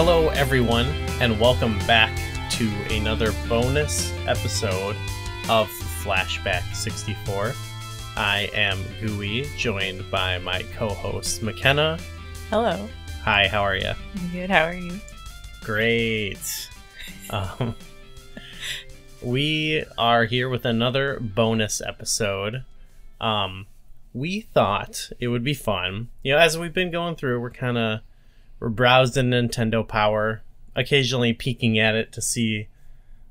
Hello, everyone, and welcome back to another bonus episode of Flashback 64. I am Gooey, joined by my co host McKenna. Hello. Hi, how are you? Good. How are you? Great. Um, we are here with another bonus episode. Um, we thought it would be fun. You know, as we've been going through, we're kind of we're browsing Nintendo Power, occasionally peeking at it to see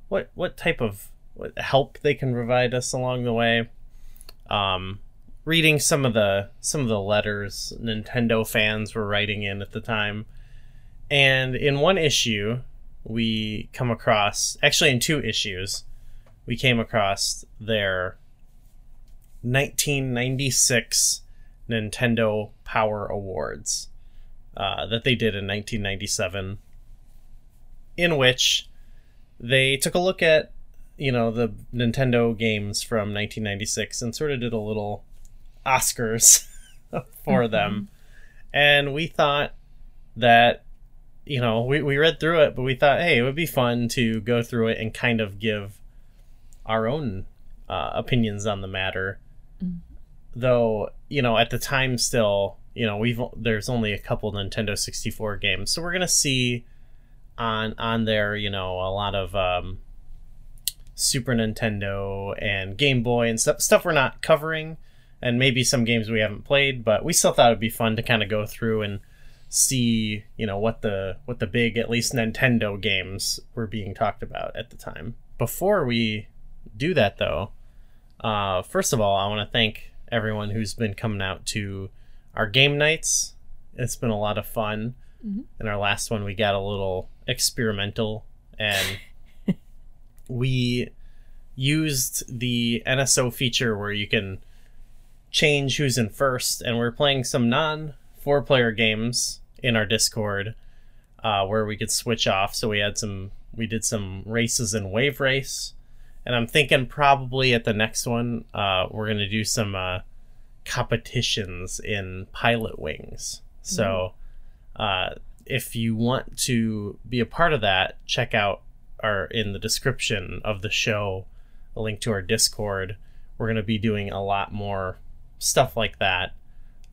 what what type of what help they can provide us along the way. Um, reading some of the some of the letters Nintendo fans were writing in at the time, and in one issue, we come across actually in two issues, we came across their 1996 Nintendo Power Awards uh, that they did in 1997, in which they took a look at you know the Nintendo games from 1996 and sort of did a little Oscars for Mhm. them, and we thought that you know we, we read through it, but we thought hey it would be fun to go through it and kind of give our own uh, opinions on the matter Mhm. though you know at the time still you know we've there's only a couple nintendo 64 games. So we're gonna see on on there you know a lot of um super nintendo and game boy and stuff stuff we're not covering. And maybe some games we haven't played but we still thought it'd be fun to kind of go through and see you know what the what the big at least nintendo games were being talked about at the time. Before we do that though uh, first of all, I want to thank everyone who's been coming out to our game nights. It's been a lot of fun. Mhm. In our last one, we got a little experimental and we used the NSO feature where you can change who's in first, and we're playing some non four player games in our Discord uh, where we could switch off. So we had some, we did some races in Wave Race and I'm thinking probably at the next one, uh, we're gonna do some uh, competitions in Pilot Wings. So, uh, if you want to be a part of that, check out our in the description of the show a link to our Discord. We're gonna be doing a lot more stuff like that,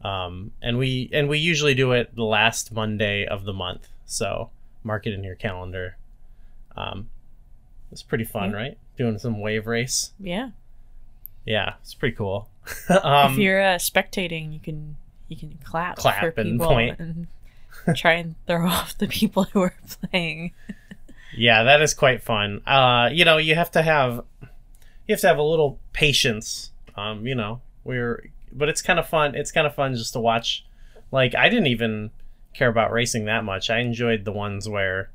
um, and we and we usually do it the last Monday of the month. So mark it in your calendar. Um, it's pretty fun, Yeah. right? Doing some wave race. Yeah. Yeah, it's pretty cool. um, if you're uh, spectating, you can you can clap, Clap for and people point. and try and throw off the people who are playing. yeah, that is quite fun. Uh, you know, you have to have you have to have a little patience. Um, you know, we're but it's kind of fun. It's kind of fun just to watch. Like I didn't even care about racing that much. I enjoyed the ones where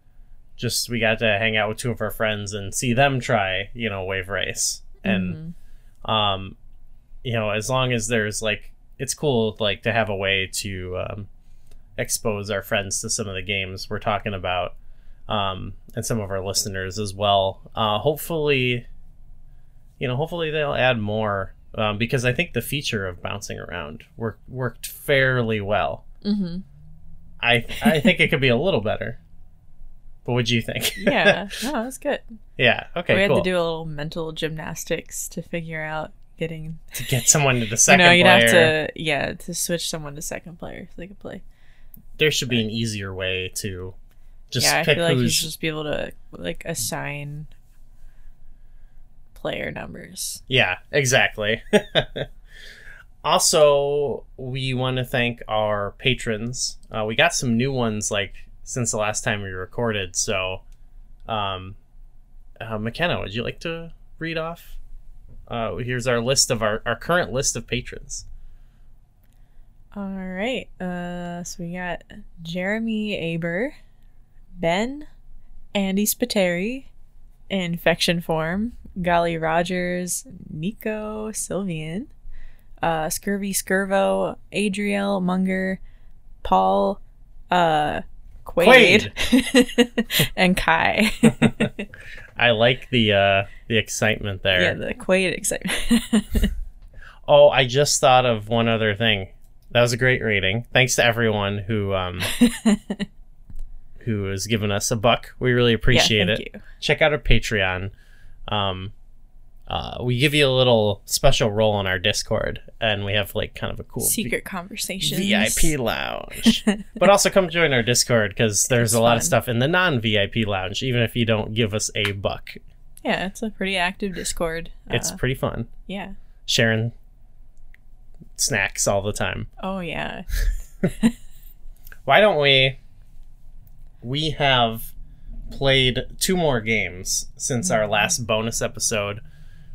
just we got to hang out with two of our friends and see them try, you know, wave race. And Mhm. um you know as long as there's like it's cool like to have a way to um expose our friends to some of the games we're talking about um and some of our listeners as well uh hopefully you know hopefully they'll add more um, because i think the feature of bouncing around worked worked fairly well Mhm. i i think it could be a little better but what do you think Yeah. No, that's good. yeah okay we had cool to do a little mental gymnastics to figure out getting. to get someone to the You second know, you'd player have to yeah to switch someone to second player so they could play. there should be an easier way to just yeah, I feel like you should just be able to like assign player numbers. yeah exactly also we want to thank our patrons uh, we got some new ones like since the last time we recorded so um uh, mckenna would you like to read off uh, here's our list of our, our current list of patrons All right. Uh, so we got Jeremy Aber, Ben, Andy Spiteri, Infection Form, Golly Rogers, Nico Silvian, uh, Scurvy Scurvo, Adriel Munger, Paul, uh, Quaid, and Kai. i like the uh the excitement there yeah, the Quaid excitement. Oh, I just thought of one other thing. That was a great rating. Thanks to everyone who um, who has given us a buck. We really appreciate yeah, it. You. Check out our Patreon. Um, uh, we give you a little special role in our Discord, and we have like kind of a cool Secret conversation VIP lounge. but also come join our Discord because there's It's a lot of stuff in the non VIP lounge, even if you don't give us a buck. Yeah, it's a pretty active Discord. It's Uh, pretty fun. yeah. Sharing snacks all the time. Oh yeah. Why don't we? We have played two more games since our last bonus episode.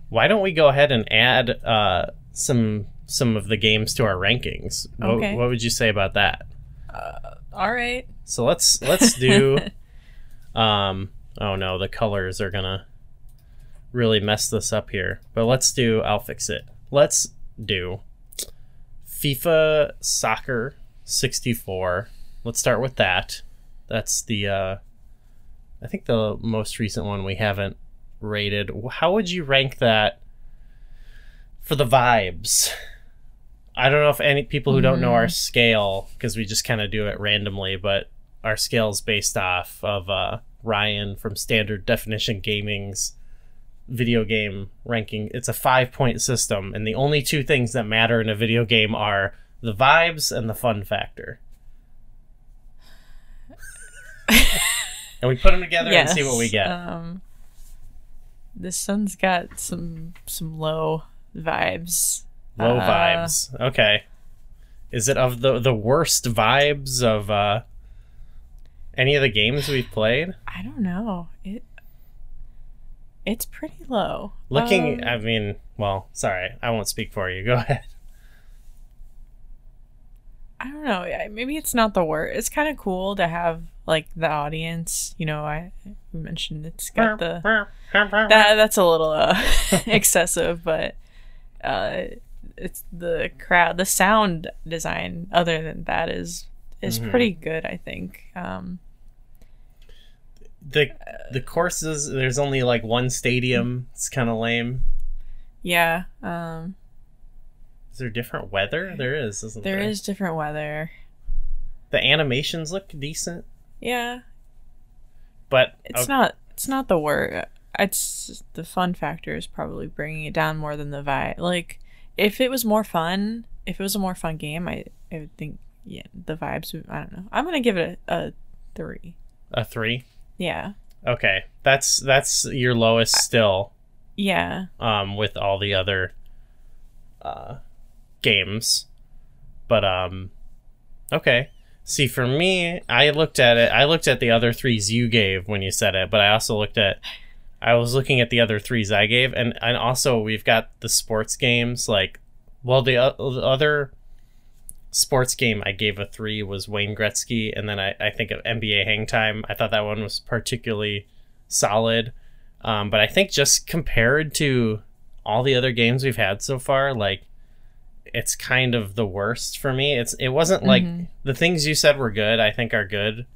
Why don't we go ahead and add uh, some some of the games to our rankings? What, Okay. what would you say about that? All right. So let's let's do. um. Oh no, the colors are gonna really mess this up here. But let's do. I'll fix it. Let's do FIFA Soccer 64. Let's start with that. That's the. uh I think the most recent one we haven't rated. How would you rank that for the vibes? I don't know if any people who don't know our scale because we just kind of do it randomly, but our scale is based off of uh, Ryan from Standard Definition Gaming's video game ranking. It's a five point system, and the only two things that matter in a video game are the vibes and the fun factor. and we put them together and see what we get. Um, this one's got some some low vibes. Low uh, vibes. Okay. Is it of the the worst vibes of uh any of the games we've played? I don't know. It it's pretty low. Looking, Um, I mean, well, sorry, I won't speak for you. Go ahead. I don't know. Maybe it's not the worst. It's kind of cool to have like the audience. You know, I mentioned it's got the that that's a little uh, excessive, but uh, it's the crowd, the sound design. Other than that, is is Mhm. pretty good. I think. Um, the the courses. There's only like one stadium. It's kind of lame. yeah. Um, Is there different weather? There is, isn't there? there is different weather. The animations look decent, Yeah, but it's oh, not. It's not the word. It's the fun factor is probably bringing it down more than the vibe. Like, if it was more fun, if it was a more fun game, I I would think yeah, the vibes. Would, I don't know. I'm gonna give it a, a three. a three. Yeah, Okay, that's that's your lowest still. yeah. um, with all the other uh, games. But um, okay. See, for me, I looked at it. I looked at the other threes you gave when you said it, but I also looked at. I was looking at the other threes I gave, and and also we've got the sports games. Like, well, the, o- the other sports game I gave a three was Wayne Gretzky, and then I I think of NBA Hang Time. I thought that one was particularly solid. Um, but I think just compared to all the other games we've had so far, like it's kind of the worst for me. It's it wasn't like Mhm. the things you said were good. I think are good.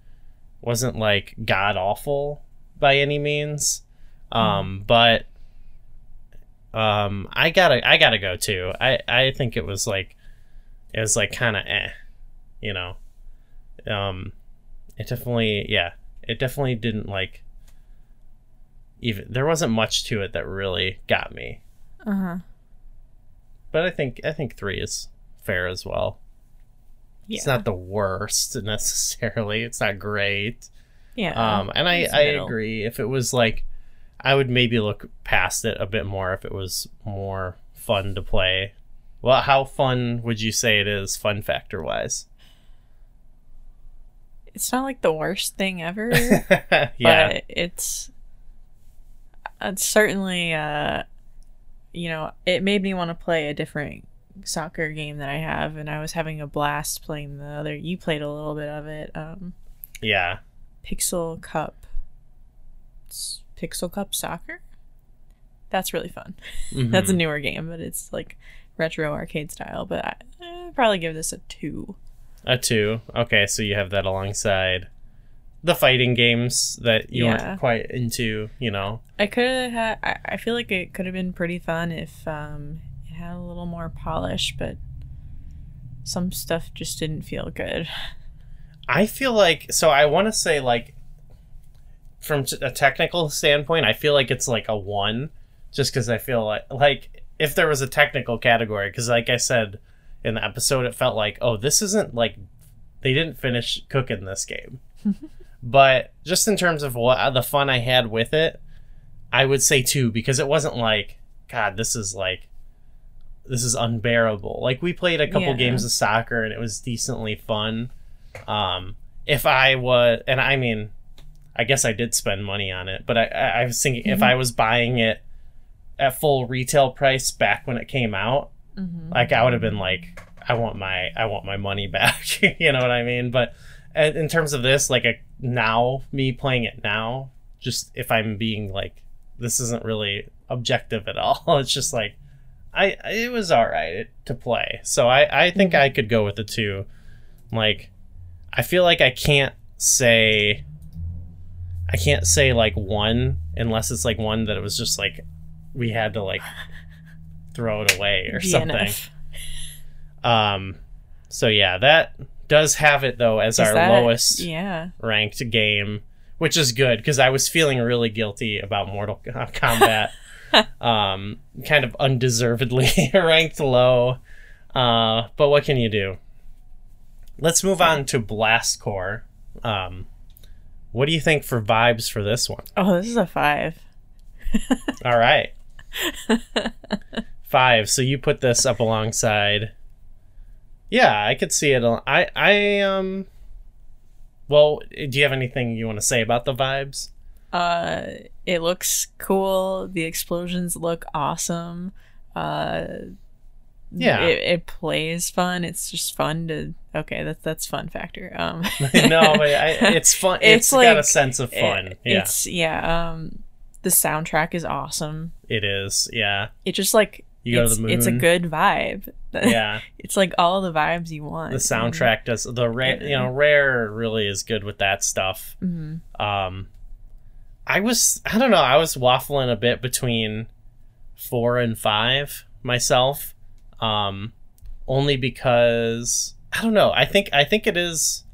Wasn't like god awful by any means. Um, but um, I gotta I gotta go too. I I think it was like it was like kind of eh, you know. Um, it definitely yeah, it definitely didn't like even there wasn't much to it that really got me. Uh huh. But I think I think three is fair as well. Yeah. It's not the worst necessarily. It's not great. yeah. Um, and I I agree. If it was like, I would maybe look past it a bit more if it was more fun to play. Well, how fun would you say it is, fun factor wise? It's not like the worst thing ever, yeah, but it's it's certainly uh you know it made me want to play a different soccer game that I have, and I was having a blast playing the other. You played a little bit of it, um, yeah. Pixel Cup, S- Pixel Cup Soccer. That's really fun. That's a Mhm. newer game, but it's like retro arcade style. But I eh, probably give this a two. a two. Okay, so you have that alongside the fighting games that you Yeah. weren't quite into. You know, I could have had. I, I feel like it could have been pretty fun if um, it had a little more polish, but some stuff just didn't feel good. I feel like so I want to say like from t- a technical standpoint, I feel like it's like a 1 just cuz I feel like like if there was a technical category cuz like I said in the episode it felt like oh this isn't like they didn't finish cooking this game. but just in terms of what the fun I had with it, I would say 2 because it wasn't like god this is like this is unbearable. Like we played a couple Yeah. games of soccer and it was decently fun. Um, if I was, and I mean, I guess I did spend money on it, but I, I, was thinking if I was buying it at full retail price back when it came out, Mhm. like I would have been like, I want my, I want my money back. you know what I mean? But in terms of this, like a now me playing it now, just if I'm being like, this isn't really objective at all. It's just like, I it was all right to play. So I I think I could go with the two. Like, I feel like I can't say. I can't say like one unless it's like one that it was just like we had to like throw it away or something. Um, so yeah, that does have it though as Is our that- lowest Yeah. ranked game, which is good because I was feeling really guilty about Mortal Kombat. um, kind of undeservedly ranked low. Uh, but what can you do? Let's move on to Blast Corps. Um, what do you think for vibes for this one? Oh, this is a five. All right. Five. So you put this up alongside. Yeah, I could see it. I I um. Well, do you have anything you want to say about the vibes? Uh, it looks cool. The explosions look awesome. Uh, Yeah. it, it plays fun. It's just fun to. Okay, that's that's fun factor. Um, no, but I, it's fun. It's it's got a sense of fun. It- yeah, It's yeah. Um, the soundtrack is awesome. it is. Yeah, It just like you go it's, to the moon. it's a good vibe. Yeah, it's like all the vibes you want. the soundtrack does the rare. You know, rare really is good with that stuff. hmm Um, I was I don't know. I was waffling a bit between four and five myself. Um, only because I don't know. I think I think it is.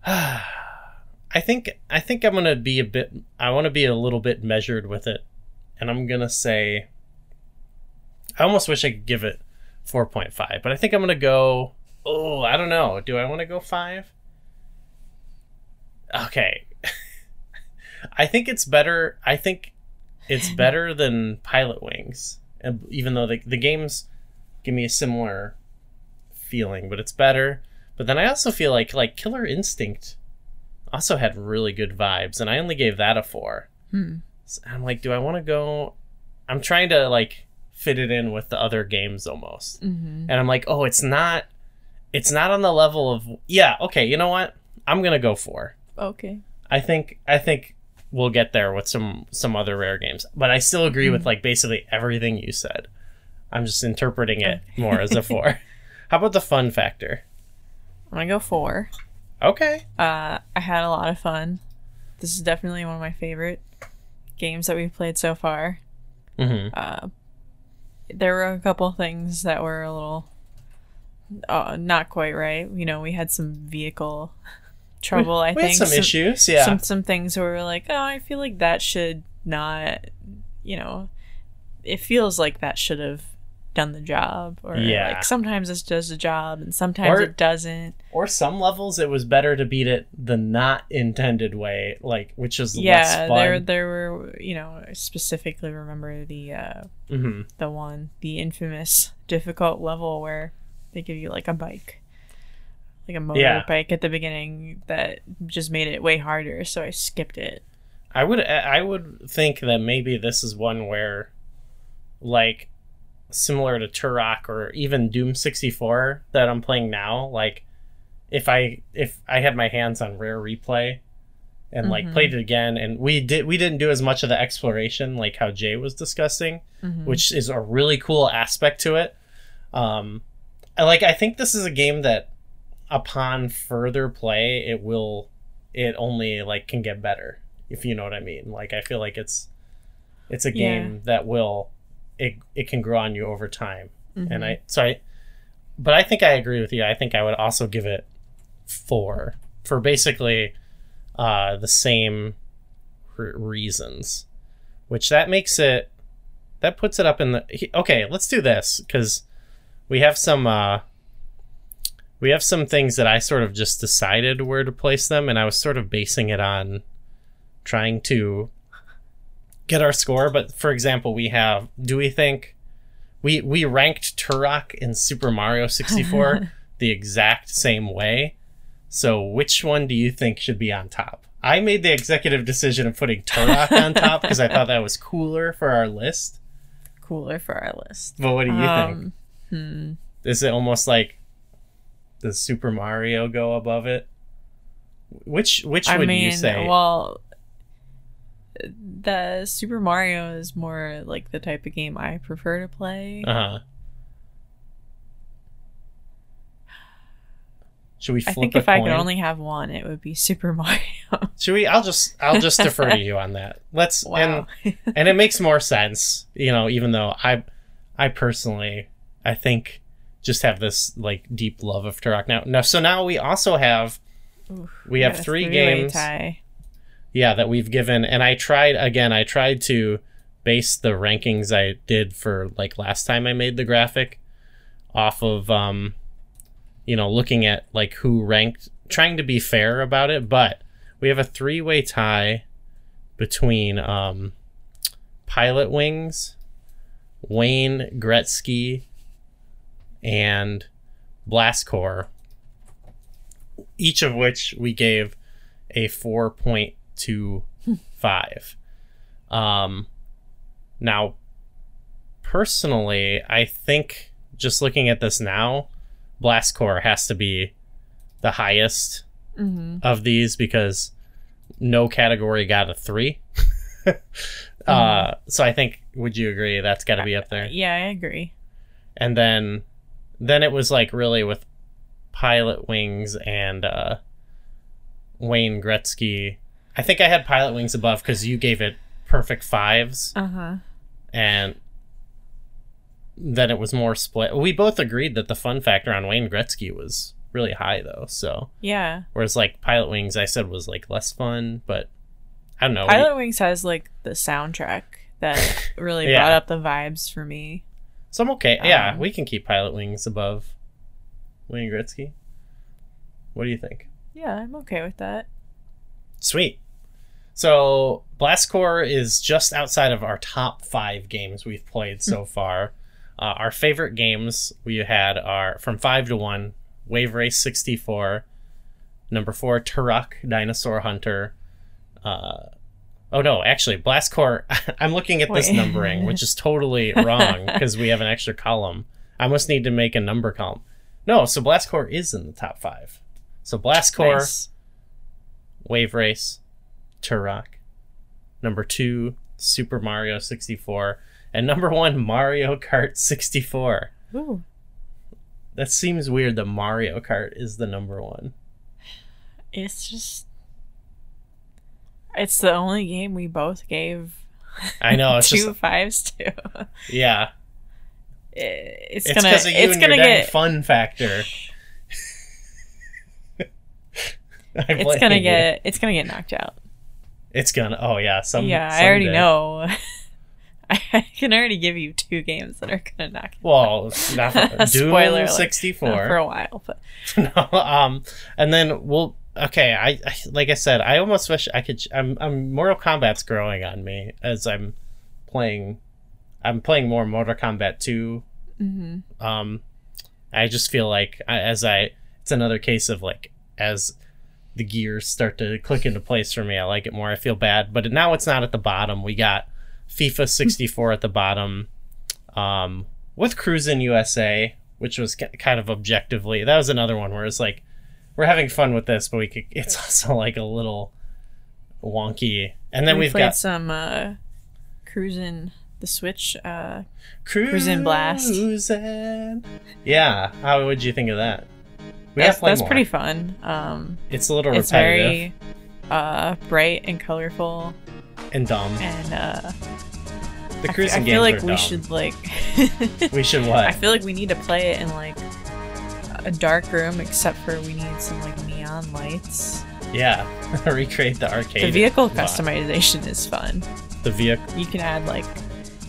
I think I think I'm gonna be a bit. I want to be a little bit measured with it, and I'm gonna say. I almost wish I could give it four point five, but I think I'm gonna go. Oh, I don't know. Do I want to go five? Okay. I think it's better. I think it's better than Pilot Wings, and even though the the games give me a similar feeling, but it's better. But then I also feel like like Killer Instinct also had really good vibes, and I only gave that a four. Hmm. So I'm like, do I want to go? I'm trying to like fit it in with the other games almost, hmm and I'm like, oh, it's not, it's not on the level of yeah. Okay, you know what? I'm gonna go four. Okay. I think I think we'll get there with some some other rare games, but I still agree with like basically everything you said. I'm just interpreting it more as a four. How about the fun factor? I'm gonna go four. Okay. Uh, I had a lot of fun. This is definitely one of my favorite games that we've played so far. hmm Uh, there were a couple things that were a little uh, not quite right. You know, we had some vehicle trouble. I we think had some, issues. Yeah. some some things where we're like, oh, I feel like that should not. You know, it feels like that should have done the job, or Yeah. like sometimes it does the job and sometimes Or- it doesn't. or some levels, it was better to beat it the not intended way, like which is less Yeah, there there were you know I specifically remember the uh hmm the one the infamous difficult level where they give you like a bike like a Yeah. motorbike at the beginning that just made it way harder so i skipped it I would I would think that maybe this is one where, like, similar to Turok or even Doom sixty four that I'm playing now, like, if I if I had my hands on Rare Replay, and like Mhm. played it again, and we did we didn't do as much of the exploration like how Jay was discussing, Mhm. which is a really cool aspect to it. Um, I like I think this is a game that upon further play it will it only like can get better if you know what I mean. Like I feel like it's it's a Yeah. game that will it it can grow on you over time. Mhm. And I so I but I think I agree with you. I think I would also give it four for basically uh, the same r- reasons, which that makes it that puts it up in the he- okay. Let's do this because we have some uh, we have some things that I sort of just decided where to place them, and I was sort of basing it on trying to get our score. But for example, we have do we think we we ranked Turok in Super Mario 64 the exact same way. So which one do you think should be on top? I made the executive decision of putting Turok on top because I thought that was cooler for our list. Cooler for our list. But what do you think? Um, hmm. Is it almost like does Super Mario go above it? Which which I would mean, you say? well, the Super Mario is more like the type of game I prefer to play. uh-huh. Should we I think if I could only have one, it would be Super Mario. Should we? I'll just I'll just defer to you on that. Let's wow. and and it makes more sense, you know. Even though I, I personally, I think just have this like deep love of Turok now. Now, so now we also have Oof, we have three games. Tie. Yeah that we've given, and I tried again. I tried to base the rankings I did for like last time I made the graphic off of um, you know, looking at like who ranked, trying to be fair about it, but we have a three way tie between um, Pilot Wings, Wayne Gretzky, and Blast Corps, each of which we gave a 4.25. um, now, personally, I think just looking at this now, Blast Corps has to be the highest hmm of these because no category got a three. uh, so I think, would you agree that's got to be up there? Yeah, I agree. And then, then it was like really with Pilot Wings and uh, Wayne Gretzky. I think I had Pilot Wings above because you gave it perfect fives, Uh huh. and then it was more split. We both agreed that the fun factor on Wayne Gretzky was really high, though. So Yeah. whereas like Pilot Wings, I said was like less fun, but I don't know. Pilot Wings has like the soundtrack that really Yeah. brought up the vibes for me. So I'm okay. Yeah, Um, we can keep Pilot Wings above Wayne Gretzky. What do you think? Yeah, I'm okay with that. Sweet. So Blast Corps is just outside of our top five games we've played so far. Uh, our favorite games we had are from five to one: Wave Race sixty four, number four Turok Dinosaur Hunter. Uh, oh no, actually Blast Corps. I'm looking at this Wait. numbering, which is totally wrong because we have an extra column. I must need to make a number column. No, so Blast Corps is in the top five. So Blast Corps. Nice. Wave Race, Turok. Number two, Super Mario 64. And number one, Mario Kart 64. Ooh. That seems weird that Mario Kart is the number one. It's just. It's the only game we both gave I know, it's two just, fives to. yeah. It's, It's gonna. because of you It's gonna get. fun factor. It's gonna you. get. It's gonna get knocked out. It's gonna. Oh yeah, some. yeah, I already know. I can already give you two games that are gonna knock. it Well, not Spoiler sixty. Not for a while, but no, um, and then we'll. Okay, I, I like I said, I almost wish I could. I'm, I'm Mortal Kombat's growing on me as I'm playing. I'm playing more Mortal Kombat two. hmm Um, I just feel like I- as I, it's another case of like as the gears start to click into place for me, I like it more. I feel bad, but now it's not at the bottom. We got FIFA 64 at the bottom, um, with Cruisin' USA, which was ki- kind of objectively that was another one where it's like we're having fun with this, but we could. It's also like a little wonky. And then we we've got some uh, cruising the Switch. Uh, Cruisin' Blast. Cruisin'. Yeah, how would you think of that? We that's that's pretty fun. Um, It's a little it's repetitive very uh, bright and colorful, and dumb. and uh, The I, cruising I games feel like we dumb. should like. We should what? I feel like we need to play it in like a dark room, except for we need some like neon lights. Yeah, recreate the arcade. The vehicle lot. customization is fun. The vehicle. You can add like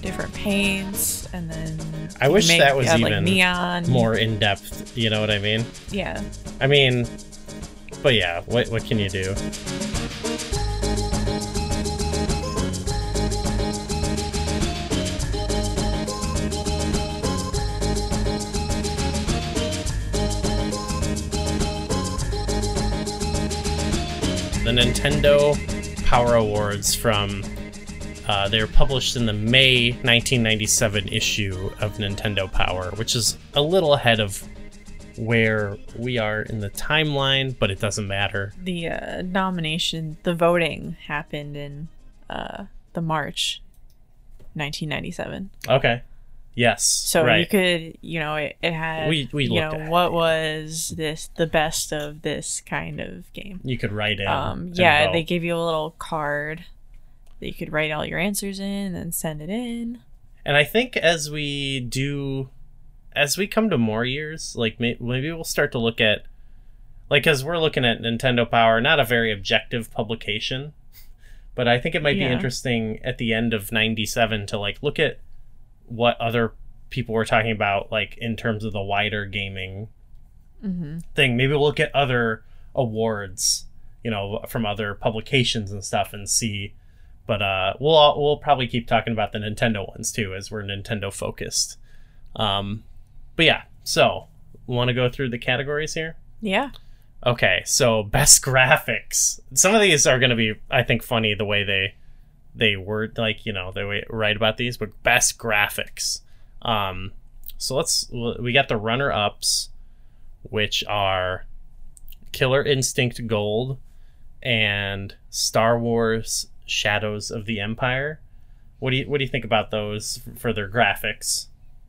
different paints, and then I wish make- that was add, like even neon. More in depth. You know what I mean? Yeah. I mean, but yeah, what what can you do? The Nintendo Power Awards from uh, they were published in the May 1997 issue of Nintendo Power, which is a little ahead of where we are in the timeline, but it doesn't matter. The uh, nomination, the voting happened in uh, the March 1997. Okay. Yes. So right. you could, you know, it, it had, We- we you looked know, at what yeah. was this the best of this kind of game. you could write it. Um, yeah, vote. they gave you a little card that you could write all your answers in and then send it in. And I think as we do, as we come to more years, like may- maybe we'll start to look at, like, as we're looking at Nintendo Power, not a very objective publication, but I think it might be interesting at the end of '97 to like look at what other people were talking about, like in terms of the wider gaming Mm-hmm. thing. Maybe we'll look at other awards, you know, from other publications and stuff, and see. But uh, we'll we'll probably keep talking about the Nintendo ones too, as we're Nintendo focused. Um, but yeah, so want to go through the categories here? Yeah. Okay, so best graphics. Some of these are going to be, I think, funny the way they they word like you know they write about these, but best graphics. Um, so let's we got the runner ups, which are Killer Instinct Gold and Star Wars Shadows of the Empire. What do you what do you think about those for their graphics?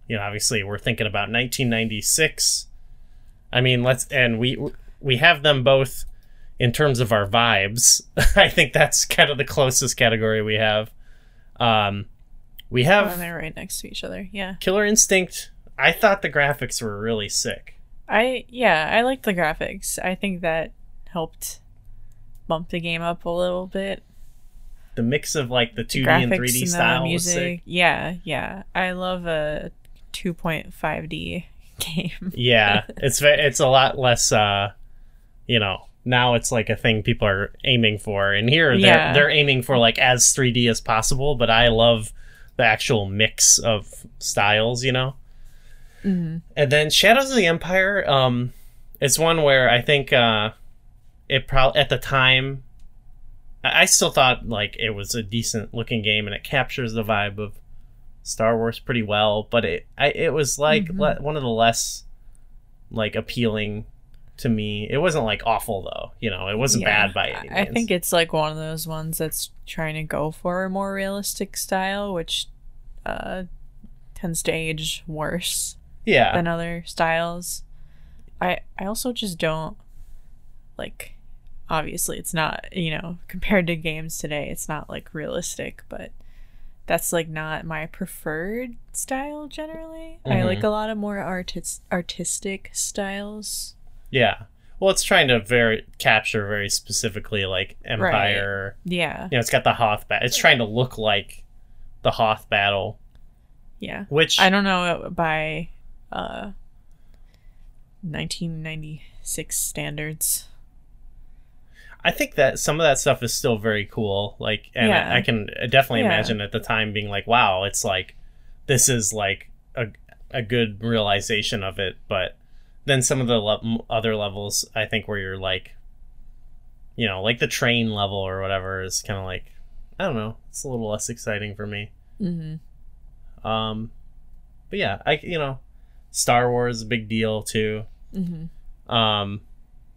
You know, obviously we're thinking about 1996. I mean, let's and we we have them both in terms of our vibes. I think that's kind of the closest category we have. Um, we Oh, have they're right next to each other. Yeah. Killer Instinct. I thought the graphics were really sick. I yeah, I liked the graphics. I think that helped bump the game up a little bit. The mix of like the 2D graphics and 3D the style sick. Yeah, yeah. I love a 2.5D game. Yeah, it's it's a lot less. Uh, you know, now it's like a thing people are aiming for, and here they're Yeah. they're aiming for like as 3D as possible. But I love the actual mix of styles. You know. hmm And then Shadows of the Empire, um, it's one where I think uh, it probably at the time, I still thought like it was a decent looking game and it captures the vibe of Star Wars pretty well. But it I, it was like Mhm. le- one of the less like appealing to me. It wasn't like awful though, you know. It wasn't Yeah. bad by any means. I think it's like one of those ones that's trying to go for a more realistic style, which uh, tends to age worse yeah, than other styles. I I also just don't like obviously it's not, you know, compared to games today, it's not like realistic, but that's like not my preferred style generally. I Mhm. like a lot of more artis- artistic styles. yeah. Well, it's trying to very capture very specifically like Empire. Yeah. you know, it's got the Hoth battle. It's trying to look like the Hoth battle, Yeah. which I don't know by uh 1996 standards. I think that some of that stuff is still very cool. Like, and Yeah. I, I can definitely Yeah. imagine at the time being like, "Wow, it's like this is like a a good realization of it." But then some of the le- other levels, I think, where you're like, you know, like the train level or whatever, is kind of like, I don't know, it's a little less exciting for me. Mm-hmm. Um, but yeah, I you know, Star Wars is a big deal too. Mm-hmm. Um,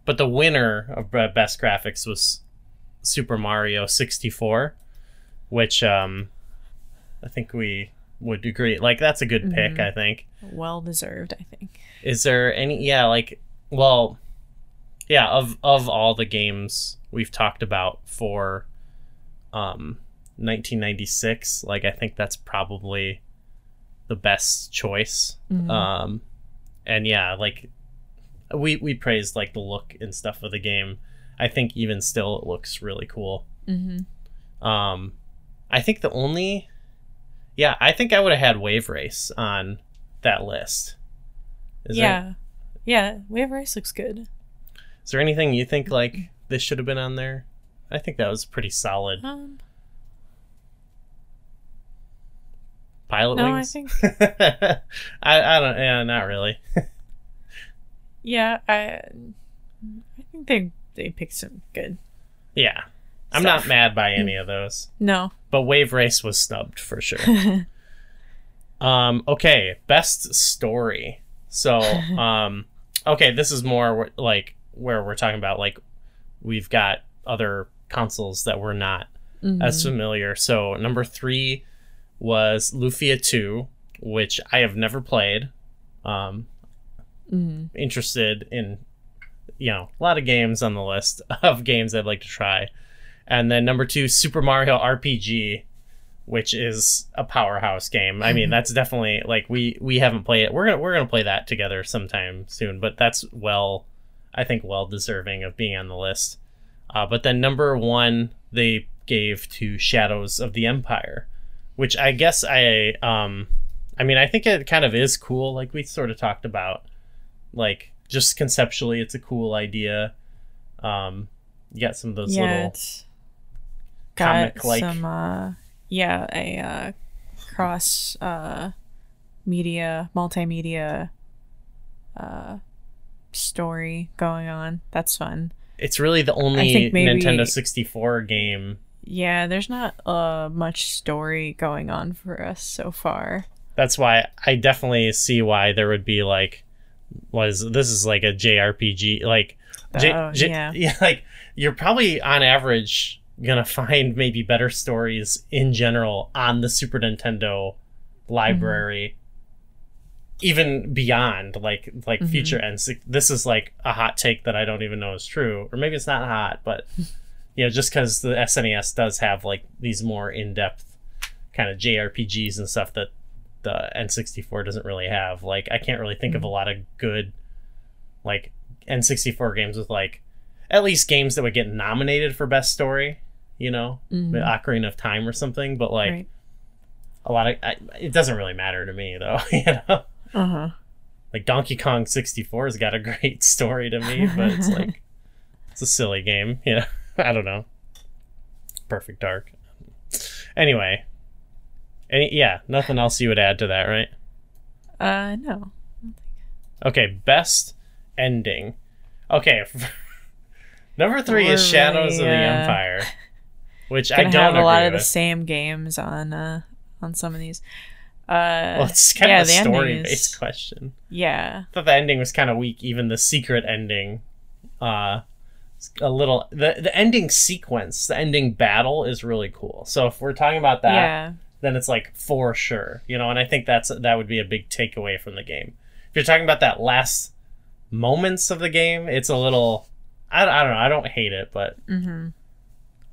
but the winner of best graphics was Super Mario 64, which um, I think we would agree. Like that's a good pick. Mhm. I think. Well deserved, I think. Is there any? Yeah, like well, yeah. Of of all the games we've talked about for um 1996, like I think that's probably the best choice. Mhm. Um, and yeah, like we we praised like the look and stuff of the game. I think even still it looks really cool. Mm-hmm. Um, I think the only, yeah, I think I would have had Wave Race on that list. Is yeah. There, yeah. Wave Race looks good. is there anything you think like this should have been on there? I think that was pretty solid. Um, Pilot no, I Wings. think I I don't. Yeah, not really. yeah. I I think they they picked some good. Yeah, I'm Stuff. not mad by any of those. No. But Wave Race was snubbed for sure. um, okay, best story. So, um, okay, this is more like where we're talking about like we've got other consoles that we're not as Mhm. familiar. So number three was Lufia Two, which I have never played. Um, Mhm. interested in you know a lot of games on the list of games I'd like to try. And then number two, Super Mario RPG, which is a powerhouse game. I mean, that's definitely like we we haven't played it. We're gonna we're gonna play that together sometime soon. But that's well, I think well deserving of being on the list. Uh, but then number one, they gave to Shadows of the Empire, which I guess I um, I mean, I think it kind of is cool. Like we sort of talked about, like just conceptually, it's a cool idea. Um, you got some of those yeah, little comic-like- some uh yeah, a uh cross uh media, multimedia uh story going on. That's fun. It's really the only maybe- Nintendo 64 game. Yeah, there's not uh much story going on for us so far. That's why I definitely see why there would be like was this is like a JRPG like J- Oh, J- yeah. like you're probably on average gonna find maybe better stories in general on the Super Nintendo library even beyond like like Mhm. future ends this is like a hot take that i don't even know is true or maybe it's not hot but you know just because the snes does have like these more in-depth kind of jrpgs and stuff that the n64 doesn't really have like i can't really think of a lot of good like n64 games with like at least games that would get nominated for best story you know Mhm. the ocarina of time or something but like Right. a lot of I, it doesn't really matter to me though you know Uh-huh. like Donkey Kong 64 has got a great story to me, but it's like it's a silly game, you know. I don't know. Perfect Dark. Anyway, any yeah, nothing else you would add to that, right? Uh no. Okay, best ending. Okay, number three is We're Shadows of the uh, Empire, which I don't have a lot of the same games on uh on some of these. Uh Well, it's kind yeah, of a story-based is- question. yeah. I thought the ending was kind of weak. Even the secret ending, uh, a little the the ending sequence, the ending battle is really cool. So if we're talking about that, Yeah. Then it's like for sure, you know. And I think that's that would be a big takeaway from the game. If you're talking about that last moments of the game, it's a little. I, I don't know. I don't hate it, but Mhm.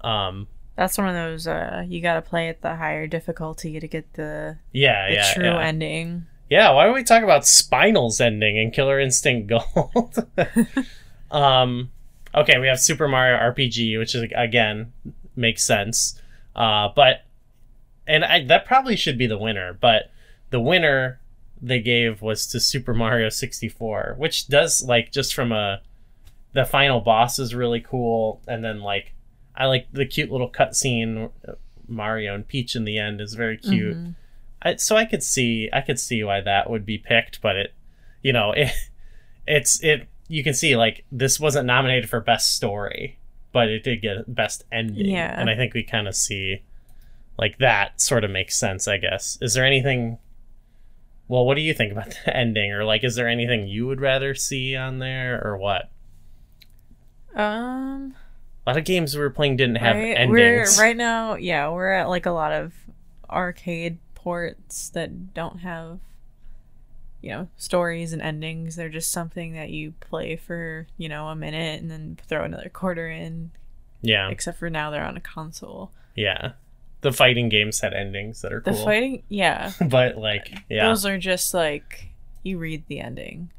um, That's one of those uh you got to play at the higher difficulty to get the, yeah, the yeah, true yeah. ending. Yeah, why don't we talk about Spinal's ending and Killer Instinct Gold? um, okay, we have Super Mario RPG, which is again makes sense. Uh, but and I, that probably should be the winner, but the winner they gave was to Super Mario 64, which does like just from a the final boss is really cool, and then like I like the cute little cutscene Mario and Peach in the end is very cute. Mhm. I, so I could see I could see why that would be picked, but it, you know, it, it's it. You can see like this wasn't nominated for best story, but it did get best ending. Yeah. and I think we kind of see like that sort of makes sense. I guess. Is there anything? Well, what do you think about the ending, or like, is there anything you would rather see on there, or what? Um A lot of games we were playing didn't have right, endings. we're right now, yeah, we're at like a lot of arcade ports that don't have you know, stories and endings. They're just something that you play for, you know, a minute and then throw another quarter in. Yeah, Except for now they're on a console. yeah. The fighting games had endings that are cool. The cool, fighting, yeah. but like, yeah, Those are just like you read the ending.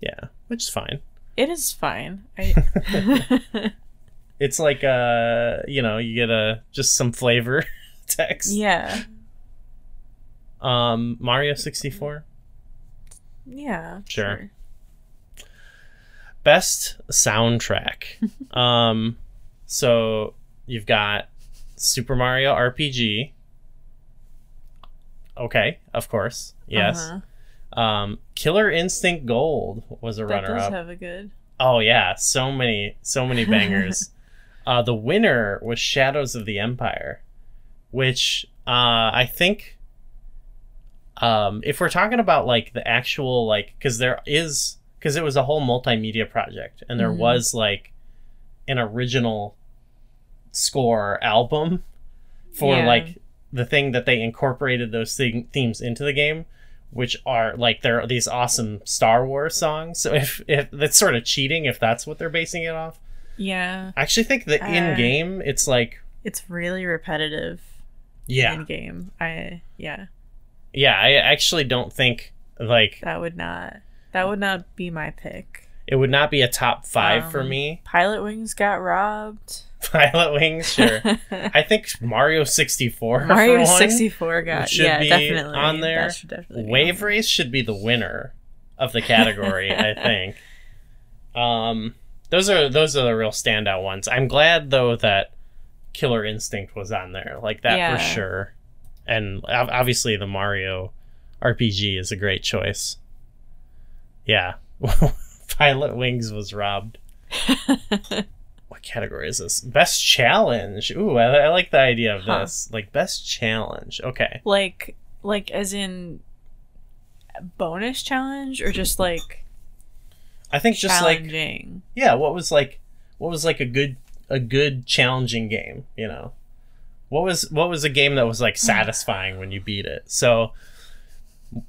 Yeah, which is fine. It is fine. I It's like uh, you know, you get a just some flavor text. Yeah. Um, Mario sixty four. Yeah. Sure. Best soundtrack. um, so you've got Super Mario RPG. Okay, of course. Yes. Uh-huh. Um, Killer Instinct Gold was a runner up. have a good. Oh yeah, so many, so many bangers. uh, the winner was Shadows of the Empire, which uh, I think, um, if we're talking about like the actual like, because there is, because it was a whole multimedia project, and there Mhm. was like an original score album for Yeah. like the thing that they incorporated those thing- themes into the game which are like they're these awesome Star Wars songs. So if if that's sort of cheating if that's what they're basing it off. Yeah. I actually think that Uh, in game it's like It's really repetitive yeah. in game. I yeah. Yeah, I actually don't think like That would not that would not be my pick. it would not be a top 5 for Um, me. Pilot Wings got robbed. Pilot Wings, sure. I think Mario 64 Mario for one. 64 got should yeah, be definitely on there. Definitely Wave Race should be the winner of the category, I think. Um, those are those are the real standout ones. I'm glad though that Killer Instinct was on there, like that Yeah. for sure. And obviously the Mario RPG is a great choice. Yeah, Pilot Wings was robbed. Category is this? Best challenge. Ooh, I, I like the idea of Huh. this. Like best challenge. Okay. like like as in bonus challenge or just like I think just like yeah what was like what was like a good a good challenging game you know what was what was a game that was like satisfying when you beat it so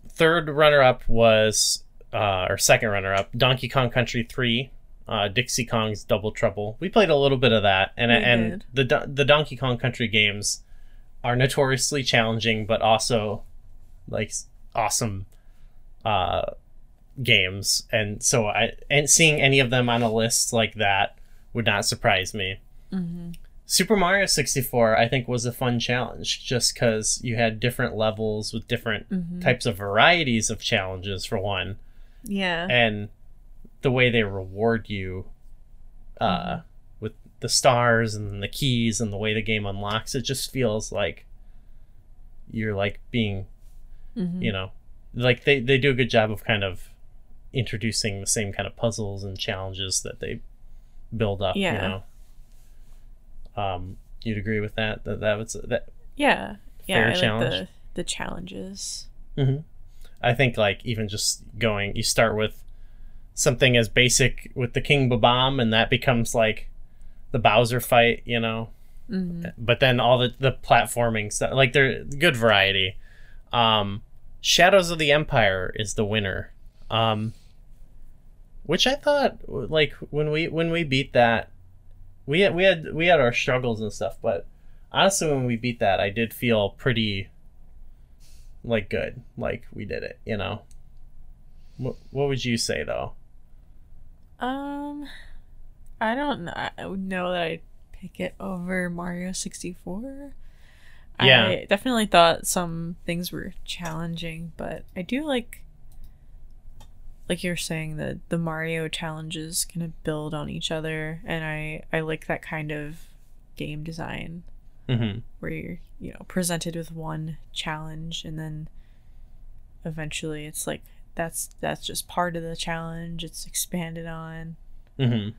third runner up was uh or second runner up donkey kong country 3 uh dixie kong's double trouble. We played a little bit of that and We and did. the the donkey kong country games are notoriously challenging but also like awesome uh games. And so i and seeing any of them on a list like that would not surprise me. Hmm super mario 64 i think was a fun challenge just because you had different levels with different hmm types of varieties of challenges for one. Yeah. and the way they reward you uh with the stars and the keys and the way the game unlocks it just feels like you're like being Mhm. you know like they, they do a good job of kind of introducing the same kind of puzzles and challenges that they build up you Yeah. know um you'd agree with that that that was that Yeah. Yeah. Fair I like challenge. the the challenges. mhm. i think like even just going you start with something as basic with the king bob-omb and that becomes like the bowser fight you know? Hmm but then all the the platforming stuff like they're good variety. Um shadows of the empire is the winner. Um which i thought like when we when we beat that we had we had we had our struggles and stuff but honestly when we beat that i did feel pretty like good like we did it you know? What, what would you say though Um, I don't know. I would know that I'd pick it over Mario 64. Yeah. I definitely thought some things were challenging, but I do like, like you're saying, that the Mario challenges kind of build on each other, and I I like that kind of game design mm-hmm. where you're you know presented with one challenge and then eventually it's like that's that's just part of the challenge it's expanded on Mm-hmm.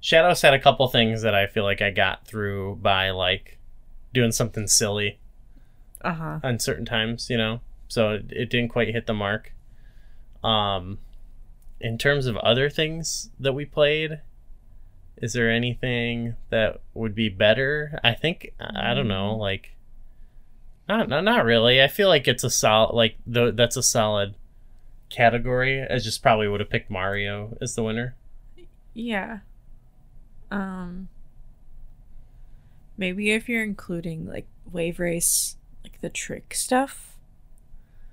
Shadows had a couple things that I feel like I got through by like doing something silly uh-huh on certain times, you know. So it, it didn't quite hit the mark. Um, in terms of other things that we played, is there anything that would be better? I think I I don't know, Mm. like not not, not really. I feel like it's a solid like the that's a solid category. I just probably would have picked Mario as the winner. yeah um maybe if you're including like wave race like the trick stuff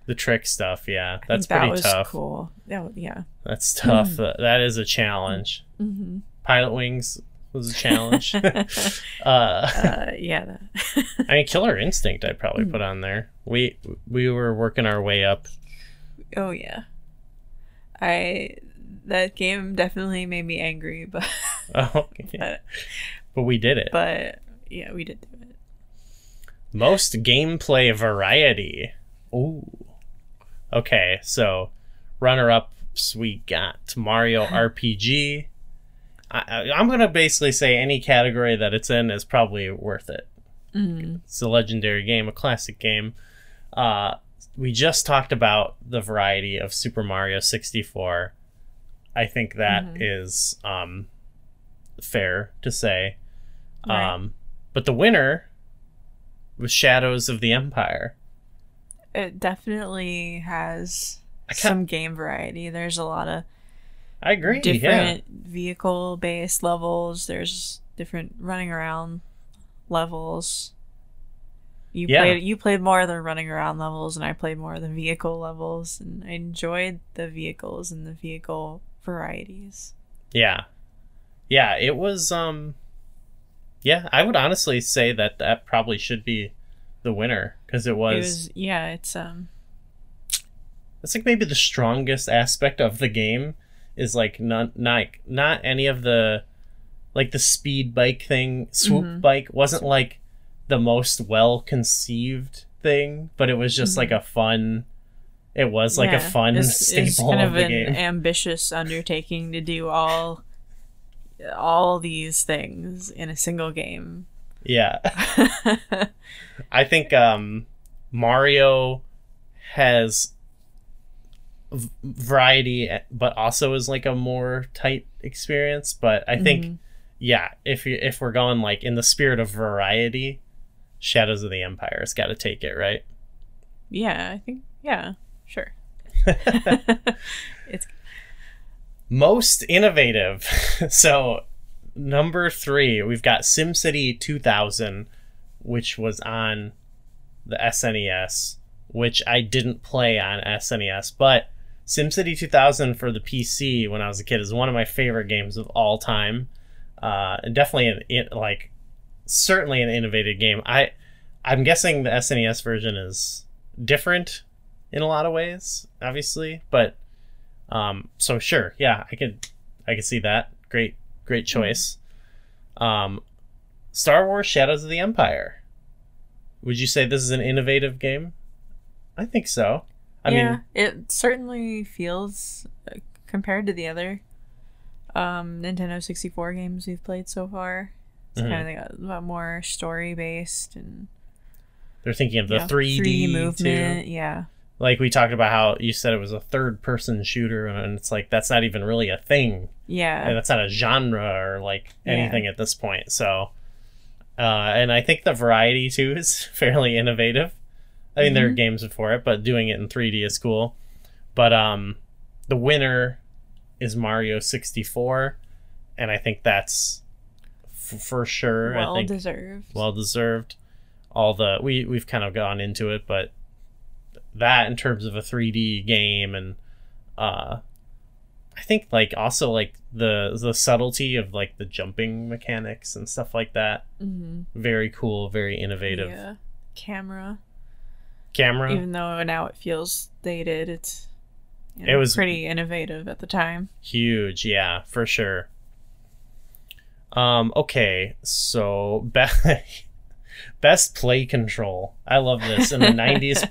The trick stuff, yeah, that's pretty that was tough. cool. That yeah. That's tough. That- that is a challenge. hmm Pilot Wings was a challenge. uh, uh, yeah. I mean, Killer Instinct, I'd probably Hmm. put on there. We we were working our way up. Oh yeah. I that game definitely made me angry, but Oh, but, but we did it. but yeah, we did do it. Most gameplay variety. Ooh. Okay, so runner ups we got Mario RPG. I, I, I'm gonna basically say any category that it's in is probably worth it. Mm. It's a legendary game, a classic game. Uh, we just talked about the variety of Super Mario 64. I think that is Mhm. um, fair to say. Right. Um, but the winner was Shadows of the Empire. It definitely has some game variety. There's a lot of I agree. Yeah. different vehicle based levels. There's different running around levels. You Yeah. played you played more of the running around levels and I played more of the vehicle levels and I enjoyed the vehicles and the vehicle varieties. Yeah. Yeah, it was um yeah, I would honestly say that that probably should be the winner because it was, It was yeah, it's um it's like maybe the strongest aspect of the game is like not not not any of the like the speed bike thing swoop Mhm. bike wasn't like the most well conceived thing but it was just Mhm. like a fun it was like a yeah, fun it's- staple it's kind of, of, an game ambitious undertaking to do all all these things in a single game. yeah I think um, Mario has v- variety, but also is like a more tight experience. But I think, Mhm. yeah, if you if we're going like in the spirit of variety, Shadows of the Empire has got to take it, right? Yeah, I think yeah, sure. it's Most innovative. so number three, we've got SimCity 2000, which was on the SNES, which I didn't play on SNES, but SimCity 2000 for the PC when I was a kid is one of my favorite games of all time, uh, and definitely an it, like certainly an innovative game. I I'm guessing the SNES version is different in a lot of ways, obviously, but um, so sure, yeah, I could I could see that. Great, great choice. Um, Star Wars: Shadows of the Empire. Would you say this is an innovative game? I think so. I yeah, mean, it certainly feels uh, compared to the other um, Nintendo 64 games we've played so far. It's Mhm. kind of like a lot more story based and they're thinking of the you 3D 3D too. movement. Yeah, Like we talked about how you said it was a third-person shooter, and it's like that's not even really a thing. yeah, and that's not a genre or like Yeah. anything at this point. So, uh, and I think the variety too is fairly innovative. I mean, there are Mhm. games before it, but doing it in 3D is cool. But um, the winner is Mario 64, and I think that's f- for sure. I well deserved. well deserved. All the we we've kind of gone into it, but that in terms of a 3D game and uh I think like also like the the subtlety of like the jumping mechanics and stuff like that. hmm Very cool, very innovative. Yeah. Camera, Camera. even though now it feels dated, it's you It was- pretty innovative at the time. Huge, yeah, for sure. Um, okay, so be- best play control. I love this. In the nineties,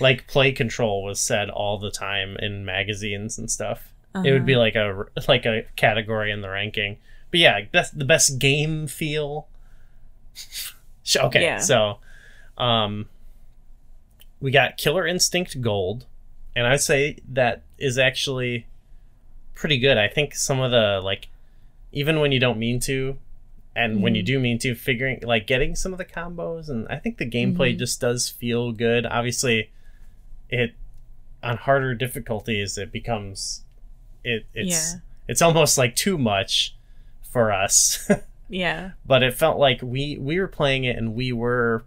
like play control was said all the time in magazines and stuff. It would be Uh-huh. like a like a category in the ranking. But yeah, best the best game feel. Okay, Yeah. so um we got Killer Instinct Gold, and I'd say that is actually pretty good. I think some of the like even when you don't mean to and when you Mhm. do mean to figuring like getting some of the combos and I think the gameplay Mhm. just does feel good. Obviously it on harder difficulties it becomes it it's Yeah. it's almost like too much for us. yeah. but it felt like we we were playing it and we were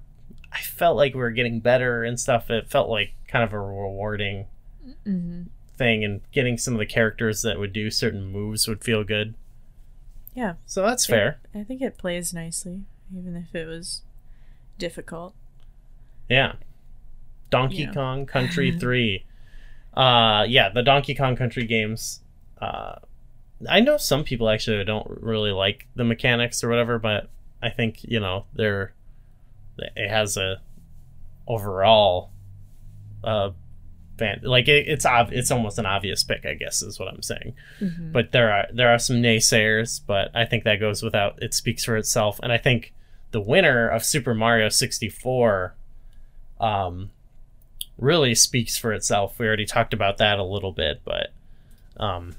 I felt like we were getting better and stuff. It felt like kind of a rewarding hmm thing, and getting some of the characters that would do certain moves would feel good. Yeah. So that's fair. I think it plays nicely, even if it was difficult. Yeah. Donkey Yeah. Kong Country 3. Uh yeah, the Donkey Kong Country games. Uh I know some people actually don't really like the mechanics or whatever, but I think, you know, they're it has a overall uh fan, like it, it's ob- it's almost an obvious pick, I guess is what I'm saying. Mhm. But there are there are some naysayers, but I think that goes without it speaks for itself. And I think the winner of Super Mario 64 um really speaks for itself. We already talked about that a little bit, but um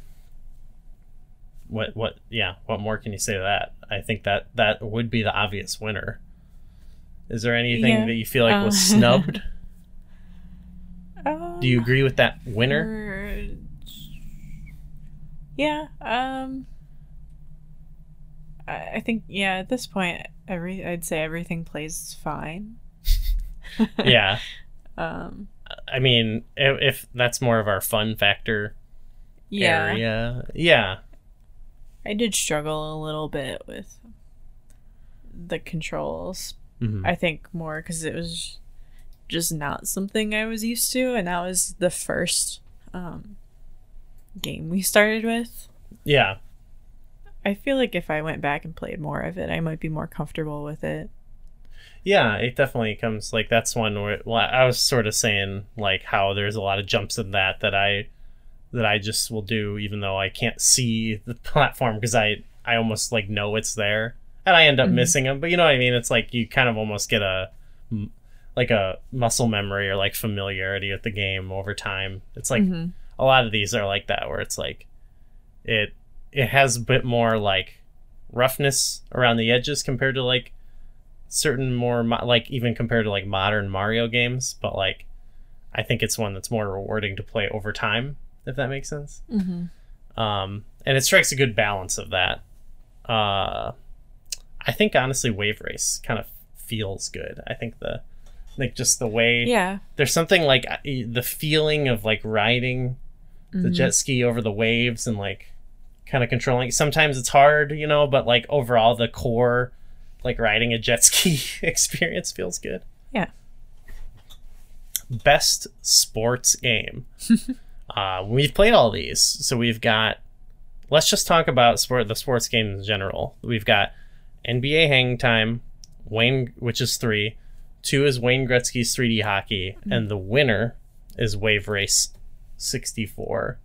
what what yeah, what more can you say to that? I think that that would be the obvious winner. Is there anything Yeah. that you feel like was Uh, snubbed? Um, Do you agree with that winner? er, Yeah. Um. I I think yeah. At this point, every I'd say everything plays fine. yeah. Um. I mean, if, if that's more of our fun factor Yeah. area, yeah, I did struggle a little bit with the controls. Mhm. I think more because it was just not something I was used to, and that was the first um, game we started with. yeah, I feel like if I went back and played more of it, I might be more comfortable with it. yeah. It definitely comes like that's one where well, I was sort of saying like how there's a lot of jumps in that that I that I just will do even though I can't see the platform because I I almost like know it's there and I end up Mhm. missing them. But you know what I mean? It's like you kind of almost get a like a muscle memory or like familiarity with the game over time. It's like Mhm. a lot of these are like that where it's like it it has a bit more like roughness around the edges compared to like certain more mo- like even compared to like modern Mario games but like I think it's one that's more rewarding to play over time if that makes sense Mhm. um and it strikes a good balance of that uh I think honestly Wave Race kind of feels good I think the like just the way Yeah. there's something like uh, the feeling of like riding the Mhm. jet ski over the waves and like kind of controlling sometimes it's hard you know but like overall the core like riding a jet ski experience feels good Yeah. best sports game uh we've played all these so we've got let's just talk about sport the sports games in general we've got nba hang time wayne which is three two is wayne gretzky's 3d hockey and the winner is wave race 64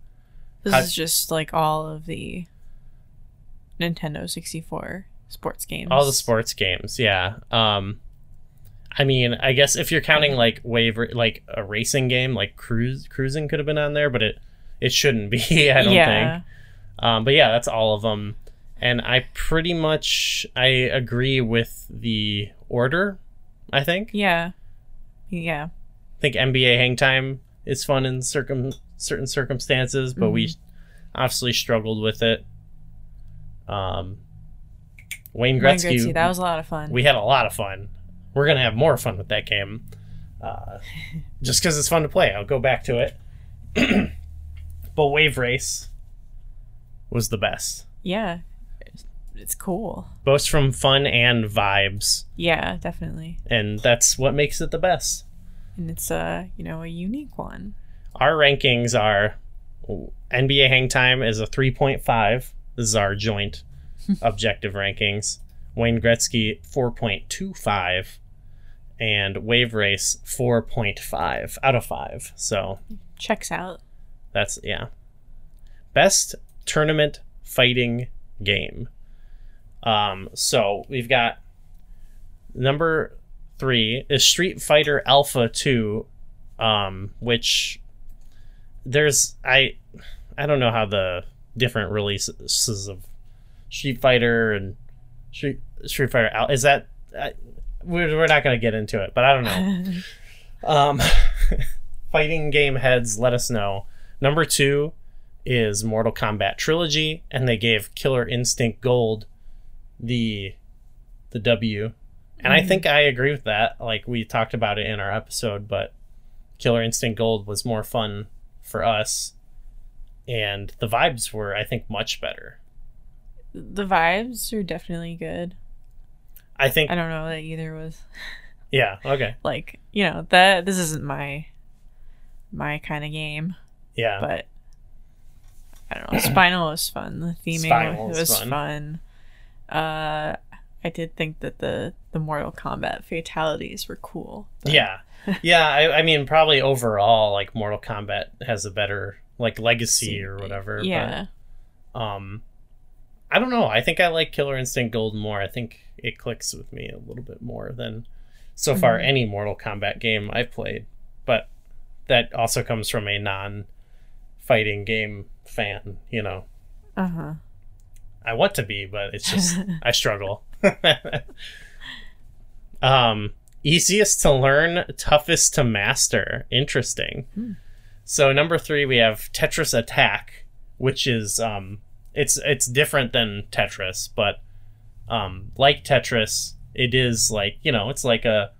This How- is just like all of the Nintendo 64 sports games. all the sports games yeah. Um i mean i guess if you're counting like wave like a racing game like cruise cruising could have been on there but it it shouldn't be i don't yeah. think. Um but yeah that's all of them. And i pretty much i agree with the order i think Yeah. Yeah. I think nba hang time is fun in circum certain circumstances but we obviously struggled with it um wayne Wayne gretzky, Gretzky, that was a lot of fun. we had a lot of fun. We're gonna have more fun with that game, uh, just because it's fun to play. I'll go back to it. but Wave Race was the best, yeah. It's, cool. both from fun and vibes, Yeah, definitely. and that's what makes it the best. And it's a, you know, a unique one. Our rankings are NBA Hang Time is a three point five. This is our joint objective rankings. Wayne Gretzky four point two five, and Wave Race four point five out of five. So Checks out. That's yeah. Best tournament fighting game. Um, so we've got number three is Street Fighter Alpha Two, um, which there's I I don't know how the different releases of Street Fighter and Street Street Fighter Al- is that I, we're we're not gonna get into it, but I don't know. Um, fighting game heads, let us know. Number two is Mortal Kombat Trilogy, and they gave Killer Instinct Gold the the W And I Mhm. think I agree with that. Like we talked about it in our episode, but Killer Instinct Gold was more fun for us. And the vibes were, I think, much better. The vibes are definitely good. I think, I don't know that either was yeah, okay, like you know that this isn't my my kind of game, yeah, but I don't know. Spinal was fun. The theming Spinal was, was was fun. fun. Uh, I did think that the the Mortal Kombat fatalities were cool. but- yeah, yeah. I, I mean, probably overall, like Mortal Kombat has a better like legacy or whatever. Yeah. But, um, I don't know. I think I like Killer Instinct Gold more. I think it clicks with me a little bit more than so far Mhm. any Mortal Kombat game I've played. But that also comes from a non-fighting game fan. You know, Uh huh. I want to be, but it's just I struggle. um, easiest to learn, toughest to master. Interesting. Hmm. So number three, we have Tetris Attack, which is um, it's it's different than Tetris, but um, like Tetris, it is like you know, it's like a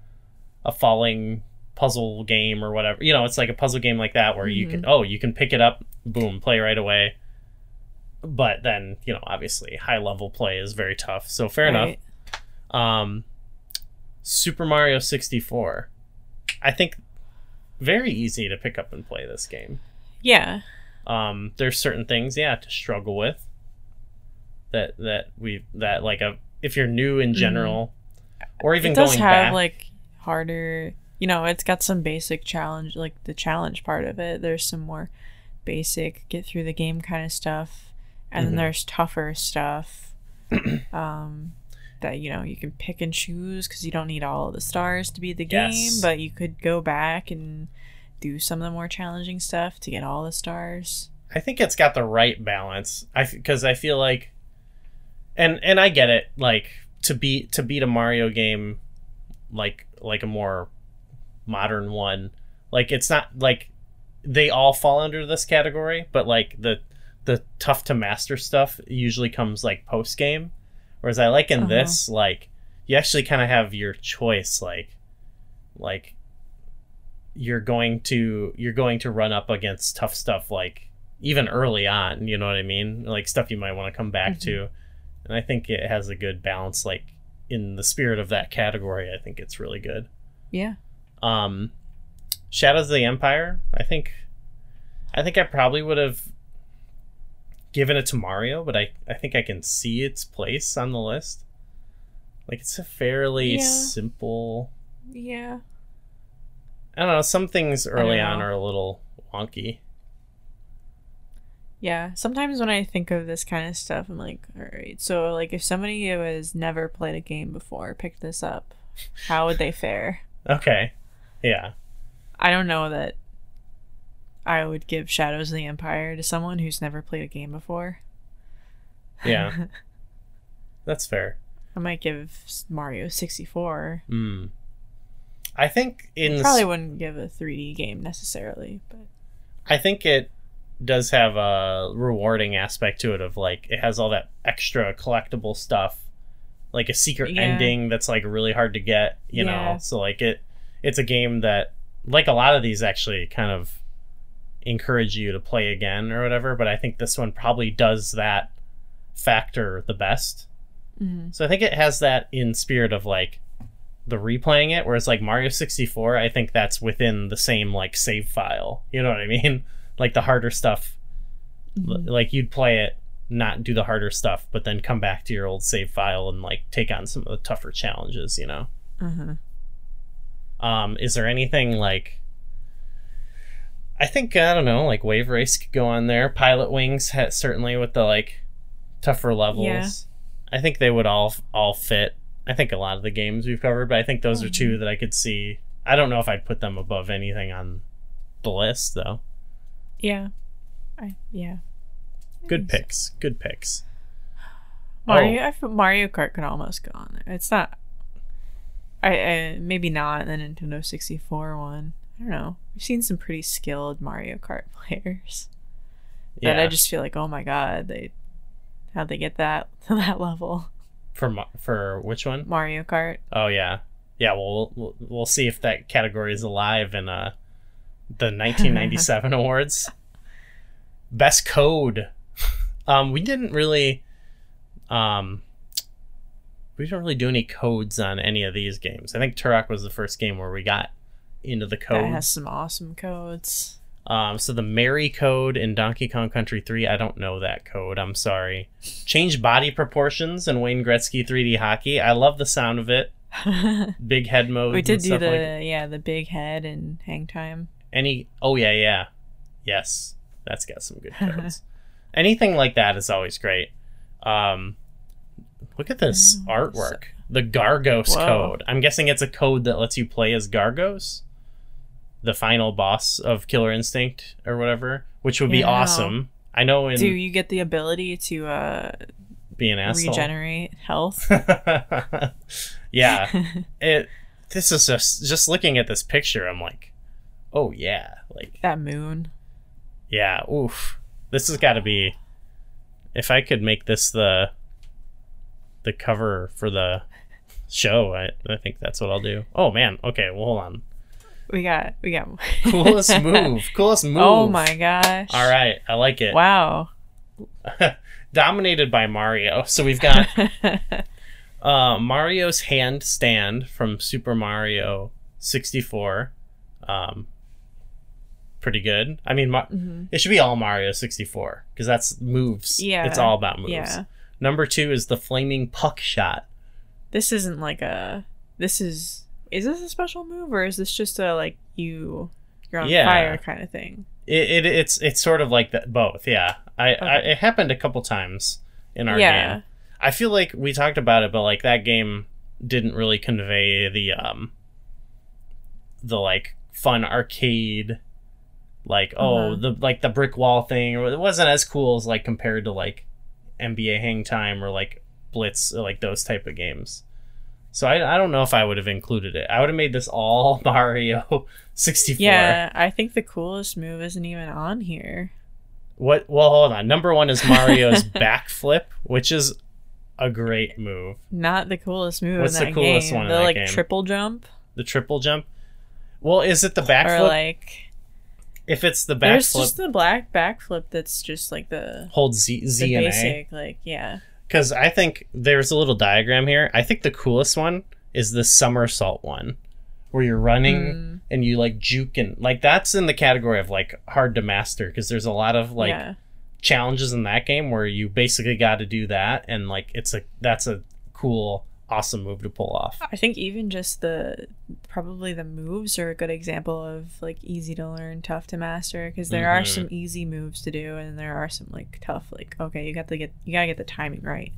a falling puzzle game or whatever. You know, it's like a puzzle game like that where you can oh you can pick it up, boom, play right away. But then you know, obviously, high level play is very tough. So fair enough. Um, Super Mario 64. I think very easy to pick up and play this game. Yeah. Um, there's certain things, yeah, to struggle with. That that we that like a if you're new in general, or even Mm-hmm. it does going have back. like harder you know it's got some basic challenge like the challenge part of it there's some more basic get through the game kind of stuff and Mhm. then there's tougher stuff um that you know you can pick and choose because you don't need all of the stars to be the game Yes. but you could go back and do some of the more challenging stuff to get all the stars I think it's got the right balance. I because I feel like, and and I get it. Like to beat to beat a Mario game, like like a more modern one. Like it's not like they all fall under this category, but like the the tough to master stuff usually comes like post game. Whereas I like in Uh-huh. this, like you actually kind of have your choice. Like like you're going to you're going to run up against tough stuff like even early on you know what i mean like stuff you might want to come back Mhm. to and i think it has a good balance like in the spirit of that category i think it's really good yeah um shadows of the empire i think i think i probably would have given it to mario but i i think i can see its place on the list. Like it's a fairly Yeah. simple. Yeah. I don't know some things early on are a little wonky. Yeah, sometimes when I think of this kind of stuff, I'm like, all right, so like if somebody who has never played a game before picked this up, how would they fare? okay yeah. I don't know that I would give Shadows of the Empire to someone who's never played a game before. yeah that's fair I might give Mario 64. Mm. I think in Probably wouldn't give a 3D game necessarily, but I think it does have a rewarding aspect to it of like it has all that extra collectible stuff, like a secret Yeah. ending that's like really hard to get, you Yeah. know. So like it it's a game that like a lot of these actually kind of encourage you to play again or whatever, but I think this one probably does that factor the best. mhm. So I think it has that in spirit of like the replaying it, whereas like Mario 64, I think that's within the same like save file. You know what I mean? Like the harder stuff, Mhm. like you'd play it, not do the harder stuff, but then come back to your old save file and like take on some of the tougher challenges, you know? Mhm. Um, is there anything like I think I don't know, like Wave Race could go on there. Pilot Wings ha- certainly with the like tougher levels. Yeah. I think they would all all fit. I think a lot of the games we've covered, but I think those are Mhm. two that I could see. I don't know if I'd put them above anything on the list though. Yeah. I yeah. Good picks. Good picks. Mario, Oh. Mario Kart could almost go on there. It's not. I, I maybe not the Nintendo 64 one. I don't know. We've seen some pretty skilled Mario Kart players Yeah. that I just feel like, oh my god, they how'd they get that to that level? For for which one? Mario Kart. Oh yeah, yeah. Well, we'll we'll see if that category is alive in uh the 1997 awards. Best code. Um, we didn't really, um, we didn't really do any codes on any of these games. I think Turok was the first game where we got into the That code. has some awesome codes. Um, so the Merry code in Donkey Kong Country 3, I don't know that code. I'm sorry. Change body proportions in Wayne Gretzky 3D Hockey. I love the sound of it. Big head mode. we did do the like yeah the big head and hang time. any. Oh yeah, yeah, yes. That's got some good codes. Anything like that is always great. Um, look at this Oh, artwork. The Gargos Whoa. code. I'm guessing it's a code that lets you play as Gargos, the final boss of Killer Instinct or whatever, which would be Yeah. awesome. I know in Do you get the ability to uh, be an asshole. regenerate health? yeah, it. This is just just looking at this picture. I'm like, oh yeah, like that moon. yeah, oof. This has got to be. If I could make this the. The cover for the show, I, I think that's what I'll do. Oh man, okay, well hold on. We got we got Coolest move, coolest move. Oh my gosh. All right, I like it. Wow. Dominated by Mario. So we've got uh, Mario's handstand from Super Mario 64. Um, pretty good. I mean, Ma- Mhm. it should be all Mario 64 because that's moves. Yeah. It's all about moves. Yeah. Number two is the flaming puck shot. This isn't like a this is is this a special move or is this just a like you you're on Yeah. fire kind of thing? It, it it's it's sort of like that both. Yeah, I, I it happened a couple times in our Yeah. game. I feel like we talked about it, but like that game didn't really convey the um the like fun arcade like oh Uh-huh. the like the brick wall thing or it wasn't as cool as like compared to like NBA Hang Time or like Blitz or like those type of games. So I, I don't know if I would have included it. I would have made this all Mario 64. Yeah, I think the coolest move isn't even on here. What? Well, hold on. Number one is Mario's backflip, which is a great move. Not the coolest move What's in the coolest game. one the like game? triple jump The triple jump. Well, is it the backflip? or like if it's the there's backflip, just the black backflip that's just like the hold Z, the Z and A. basic like yeah. Because I think there's a little diagram here. I think the coolest one is the somersault one, where you're running Mm, and you like juke and like that's in the category of like hard to master because there's a lot of like yeah. challenges in that game where you basically got to do that and like it's a that's a cool awesome move to pull off I think even just the probably the moves are a good example of like easy to learn, tough to master because there are Mhm. some easy moves to do and there are some like tough like okay, you got to get you got to get the timing right.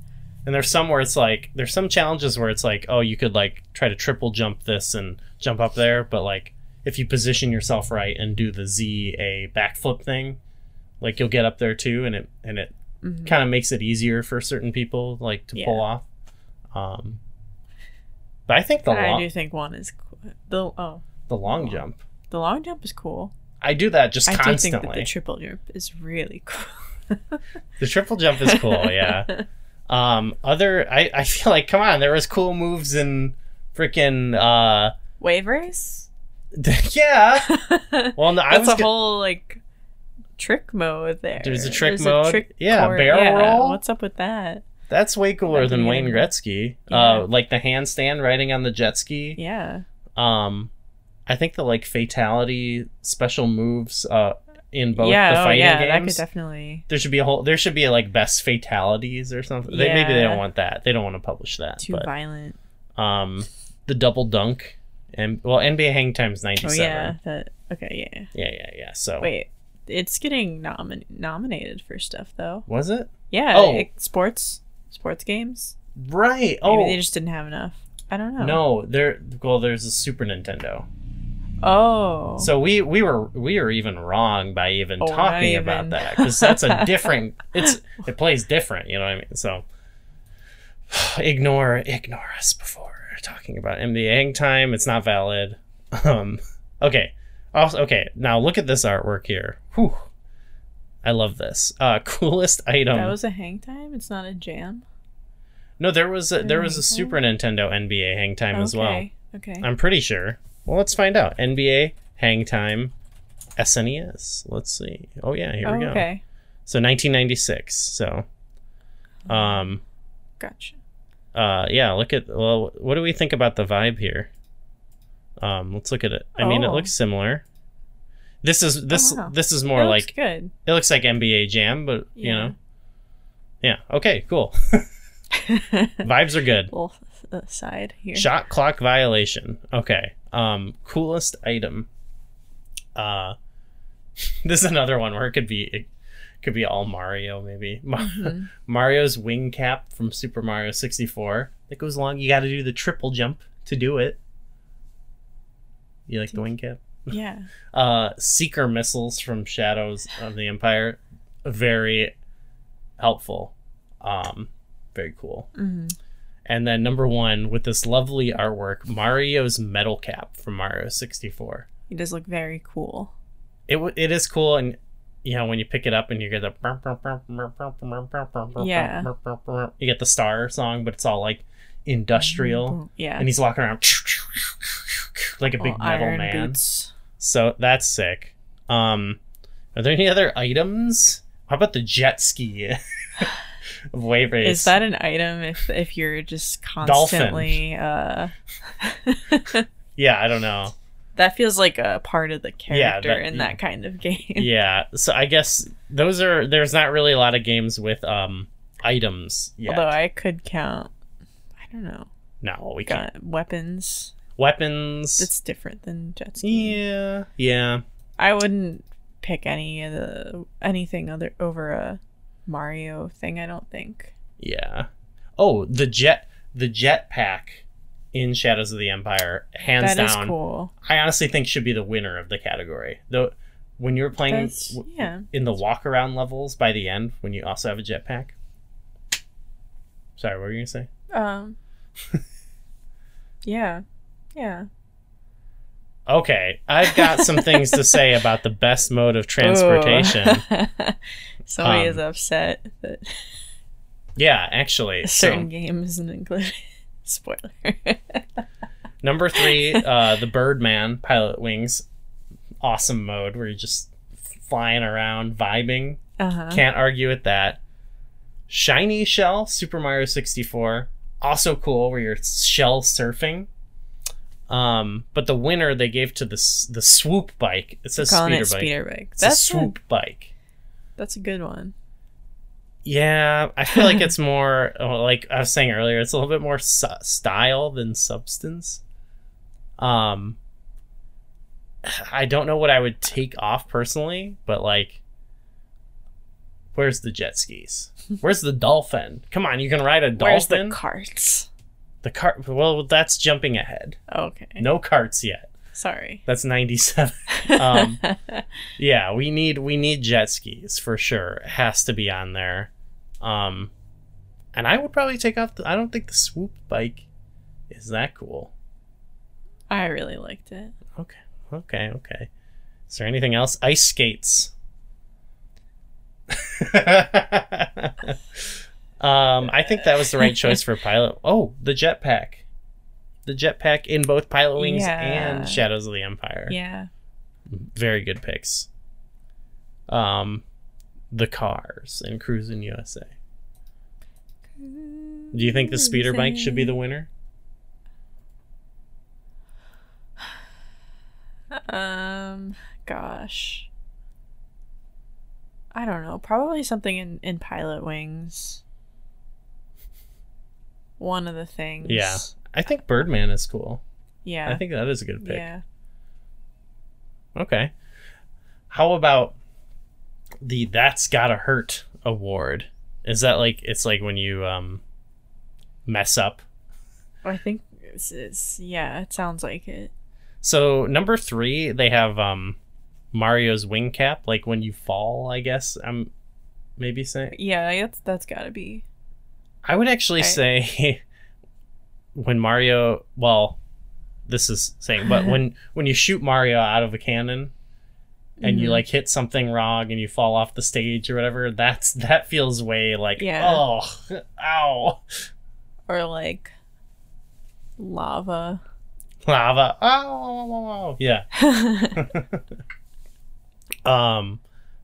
and there's some where it's like there's some challenges where it's like oh you could like try to triple jump this and jump up there but like if you position yourself right and do the z a backflip thing like you'll get up there too and it and it Mhm. kind of makes it easier for certain people like to pull off um but i think the I long do think one is cool. The oh, the long Long. jump the long jump is cool. i do that just I constantly think that the triple jump is really cool. the triple jump is cool yeah Um, other, I, I feel like, come on, there was cool moves in freaking, uh, Wave race? yeah. Well, no, I That's was a go- whole like trick mode there. There's a trick mode? Yeah, court- barrel roll? What's up with that? That's way cooler than Wayne Gretzky. Yeah. Uh, like the handstand riding on the jet ski. Yeah. Um, I think the like fatality special moves, uh, in both yeah, the oh, fighting yeah, that could definitely there should be a whole. There should be like best fatalities or something. They, maybe they don't want that. They don't want to publish that. too but violent. um, the double dunk and well, NBA Hang Time's ninety Oh seven. yeah, that okay, yeah. Yeah, yeah, yeah. So Wait, it's getting nomin- nominated for stuff though. was it Yeah, Oh. it- sports, sports games. right? Maybe Oh they just didn't have enough. I don't know. no, there. Well, there's a Super Nintendo. Oh. So we we were we were even wrong by even Oh, talking about that because that's a different. It's it plays different. You know what I mean? So ignore ignore us before talking about Hang Time. It's not valid. Um. Okay. Also, okay. Now look at this artwork here. Whew. I love this. Uh, coolest item. that was a hang time. It's not a jam. No, there was a, there was a Super Nintendo NBA Hang Time as well. Okay. Okay. I'm pretty sure. Well, let's find out. NBA Hang Time SNES. Let's see. Oh yeah, here oh, we go. okay. So 1996. So, um, Gotcha. uh, yeah. Look at well, what do we think about the vibe here? Um, let's look at it. I mean, it Oh. looks similar. This is this wow. this is more It like good. it looks like NBA Jam, but you know, yeah. Okay, cool. Vibes are good. Little aside here. Shot clock violation. Okay. Um, coolest item. Uh, this is another one where it could be it could be all Mario maybe. Ma- Mhm. Mario's wing cap from Super Mario 64 that goes along. You got to do the triple jump to do it. You like the wing cap? Yeah. Uh, seeker missiles from Shadows of the Empire, very helpful. Um, very cool. hmm And then number one with this lovely artwork, Mario's metal cap from Mario 64. It does look very cool. It w- it is cool, and you know when you pick it up and you get the Yeah. you get the star song, but it's all like industrial, Yeah. and he's walking around like a big Little metal man. boots. So that's sick. Um, are there any other items? How about the jet ski of wave race? Is that an item if if you're just constantly uh Yeah, I don't know. that feels like a part of the Yeah, character that- in that kind of game. yeah so i guess those are there's not really a lot of games with um items yet. Although I could count I don't know. no we can't weapons. Weapons That's different than jet ski. yeah yeah I wouldn't pick any of the anything other over a Mario thing, I don't think. yeah oh the jet the jet pack in shadows of the empire hands That is down cool. i honestly think should be the winner of the category though when you're playing w- yeah. in the walk around levels by the end when you also have a jetpack sorry what were you gonna say Um Yeah. Yeah. okay i've got some things to say about the best mode of transportation. Somebody is Um, upset that Yeah, actually. a So, certain game isn't included. Spoiler. number three, uh, the Birdman Pilot Wings, awesome mode where you're just flying around, vibing. uh-huh. Can't argue with that. Shiny Shell, Super Mario 64, also cool where you're shell surfing. Um, but the winner they gave to the the swoop bike. It says speeder it bike. speeder bike. It's That's a swoop bike. That's a good one. Yeah, I feel like it's more oh, like I was saying earlier. It's a little bit more su- style than substance. Um, I don't know what I would take off personally, but like, where's the jet skis? Where's the dolphin? Come on, you can ride a dolphin. Where's the carts? The cart. Well, that's jumping ahead. Okay. No carts yet. Sorry. That's ninety seven. Um, yeah, we need we need jet skis for sure. It has to be on there. Um and I would probably take off the I don't think the swoop bike is that cool. I really liked it. Okay. Okay, okay. Is there anything else? Ice skates. um I think that was the right choice for pilot. Oh, the jetpack. The jetpack in both Pilot Wings Yeah. and Shadows of the Empire. Yeah. very good picks. Um, the cars in Cruis'n USA. Do you think the speeder bike should be the winner? Um, gosh. I don't know. Probably something in, in Pilot Wings. One of the things. Yeah. I think Birdman is cool. Yeah. I think that is a good pick. Yeah. Okay. How about the That's Gotta Hurt award? Is that like it's like when you um mess up? I think it's, it's yeah, it sounds like it. So number three, they have um Mario's wing cap, like when you fall, I guess I'm maybe saying Yeah, that's that's gotta be. I would actually I- say when Mario, well, this is saying, but when when you shoot Mario out of a cannon and you Mhm. like hit something wrong and you fall off the stage or whatever, that's that feels way like Yeah. oh, ow. or like lava. Lava. Oh, yeah. um,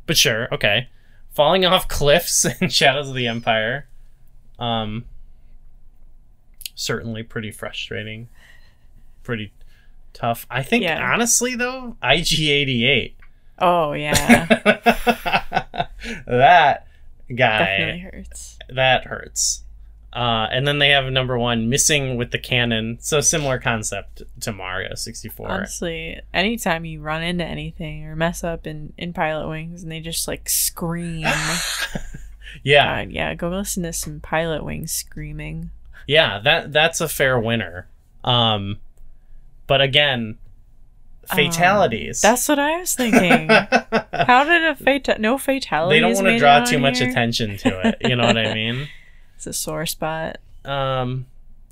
but sure, okay. Falling off cliffs in Shadows of the Empire. Um, certainly pretty frustrating. Pretty tough. I think Yeah. honestly though, IG88. Oh yeah, that guy definitely hurts. that hurts. Uh, and then they have number one missing with the cannon. So similar concept to Mario 64. Honestly, anytime you run into anything or mess up in in Pilotwings and they just like scream. yeah, God, yeah, go listen to some Pilotwings screaming. yeah, that that's a fair winner. Um, but again, fatalities. That's what I was thinking. How did a fata- no fatalities? they don't want to draw too much attention to it. You know what I mean? It's a sore spot. Um,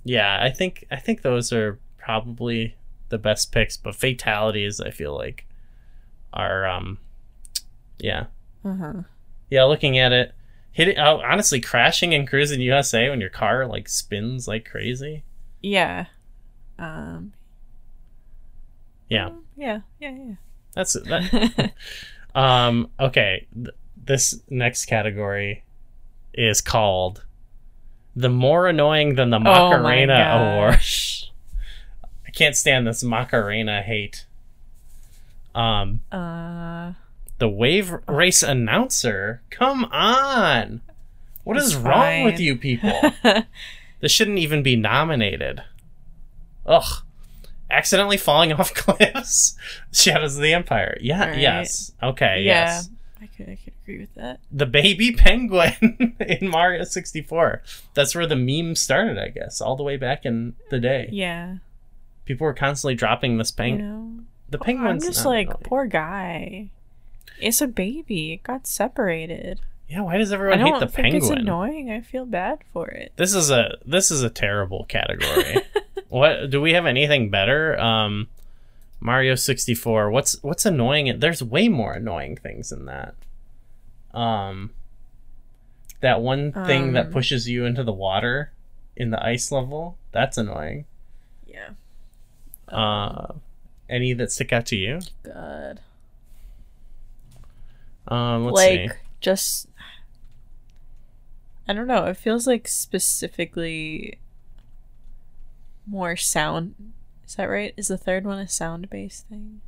yeah, I think I think those are probably the best picks. But fatalities, I feel like, are um, yeah, Uh huh. yeah. Looking at it, hitting oh, honestly, crashing and Cruis'n USA when your car like spins like crazy. Yeah. Um. Yeah, Yeah. Yeah. Yeah. that's that. um, okay, th- this next category is called the more annoying than the Oh Macarena Award. gosh. I can't stand this Macarena hate. Um, Uh. The wave race announcer. Come on, what is wrong with you people? this shouldn't even be nominated. Ugh. Accidentally falling off cliffs. Shadows of the Empire. Yeah. Alright. Yes. Okay. yeah. Yes. I could. I could agree with that. The baby penguin in Mario 64. That's where the meme started, I guess, all the way back in the day. Yeah. People were constantly dropping this You penguin. know. the penguin's I'm just like annoying. poor guy. It's a baby. It got separated. Yeah, why does everyone hate the think it's annoying. I feel bad for it. This is a this is a terrible category. what do we have anything better? Um Mario 64. What's what's annoying? There's way more annoying things than that. Um that one thing that Um. pushes you into the water in the ice level, that's annoying. Yeah. Uh any that stick out to you? God. Um let's like see. just I don't know. It feels like specifically more sound. Is that right? Is the third one a sound based thing?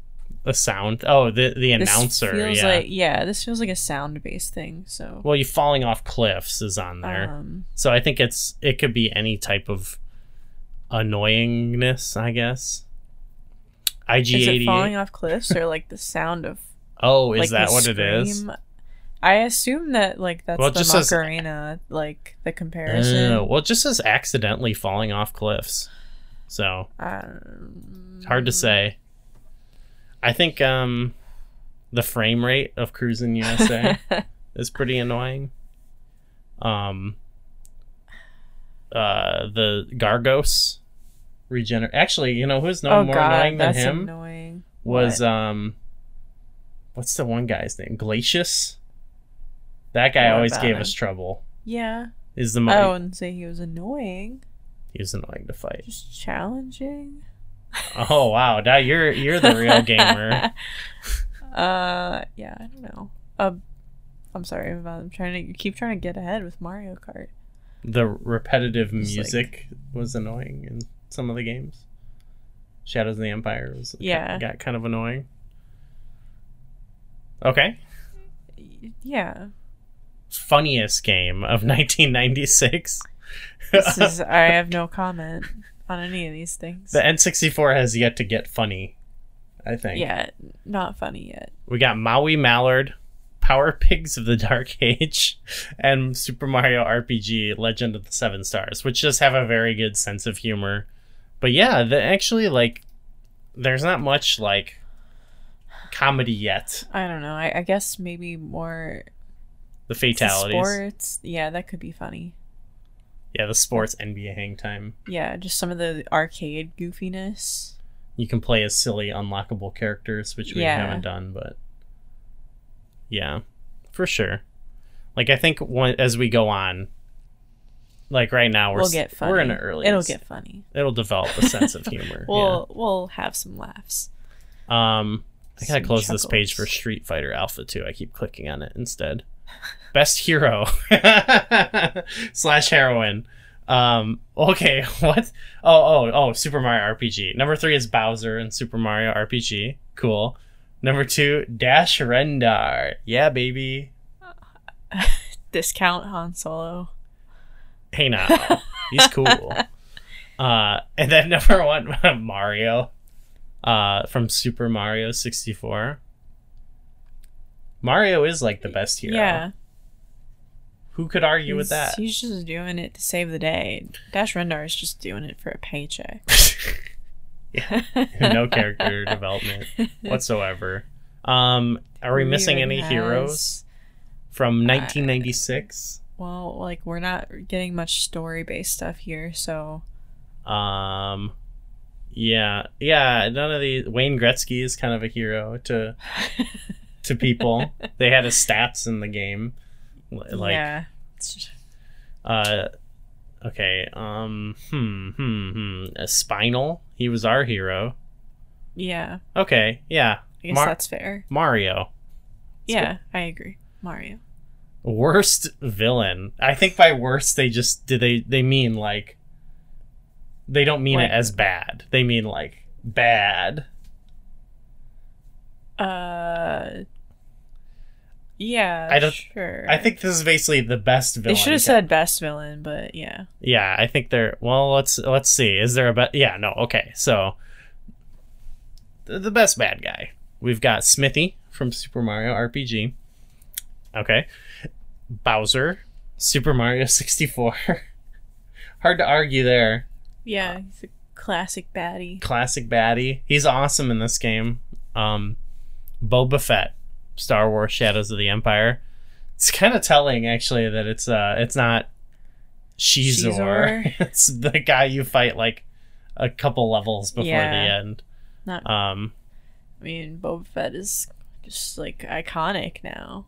A sound. Oh, the the This announcer, feels yeah. like yeah. This feels like a sound based thing. So well, you falling off cliffs is on there. um, So I think it's it could be any type of annoyingness, I guess. IG is it eighty falling off cliffs or like the sound of Oh, is like that what it is? I assume that like that's Well, the just says- Macarena, like the comparison. Oh, well, it just says accidentally falling off cliffs. So Um, it's hard to say. I think um the frame rate of Cruis'n USA is pretty annoying. Um uh the Gargos regenerate actually, you know who's no oh more god, annoying than him? annoying. was What? um what's the one guy's name glacius that guy always gave him? us trouble yeah. is the I wouldn't say he was annoying. he was annoying to fight Just challenging. oh wow now you're you're the real gamer uh, yeah, I don't know. Um, I'm sorry, I'm- I'm trying to keep trying to get ahead with Mario Kart. the repetitive Just like- music was annoying in some of the games shadows of the empire was Yeah. got kind of annoying okay Yeah, funniest game of 1996 this is. I have no comment on any of these things. the n64 has yet to get funny i think yeah, not funny yet. We got Maui Mallard, Power Pigs of the Dark Age, and Super Mario RPG Legend of the Seven Stars, which just have a very good sense of humor. But yeah, the actually like there's not much like comedy yet. I don't know. I, I guess maybe more The fatalities. sports. Yeah, that could be funny. Yeah, the sports NBA hang time. Yeah, just some of the arcade goofiness. You can play as silly unlockable characters, which we Yeah. haven't done, but yeah, for sure. Like I think one, as we go on, like right now we're we'll get funny. we're in the early It'll get funny. it'll develop a sense of humor. We'll we'll have some laughs. Um I gotta close this page for. Street Fighter Alpha 2. I keep clicking on it instead. Best hero slash heroine. Um okay, what? Oh oh oh Super Mario RPG. Number three is Bowser in Super Mario RPG. Cool. Number two, Dash Rendar. Yeah, baby. Discount Han Solo. Hey now. He's cool. Uh and then number one, Mario. Uh from Super Mario 64. Mario is like the best hero. Yeah. Who could argue with that? He's just doing it to save the day. Dash Rendar is just doing it for a paycheck. yeah. no character development whatsoever. Um, are we missing Even any has- heroes from 1996? Well, like we're not getting much story based stuff here, so Um, yeah, yeah. None of these. Wayne Gretzky is kind of a hero to to people. they had his stats in the game, like yeah. Uh. Okay. Um. Hmm. Hmm. Hmm. A Spinal. He was our hero. yeah. Okay. Yeah. I guess Mar- that's fair. Mario. yeah, I agree. Mario. worst villain i think by worst they just do they they mean like they don't mean Like- it as bad. They mean like bad. Uh Yeah. I don't- sure. i think this is basically the best villain they should have said best villain, but yeah. yeah i think they're well let's let's see. Is there a bet yeah no okay so the, the best bad guy. We've got smithy from super mario rpg okay. Bowser super mario 64 hard to argue there Yeah, he's a classic baddie. classic baddie. He's awesome in this game. Um, Boba Fett, Star Wars: Shadows of the Empire. It's kind of telling, actually, that it's uh, it's not Xizor. Xizor? it's the guy you fight like a couple levels before the end. Not Um, I mean, Boba Fett is just like iconic now.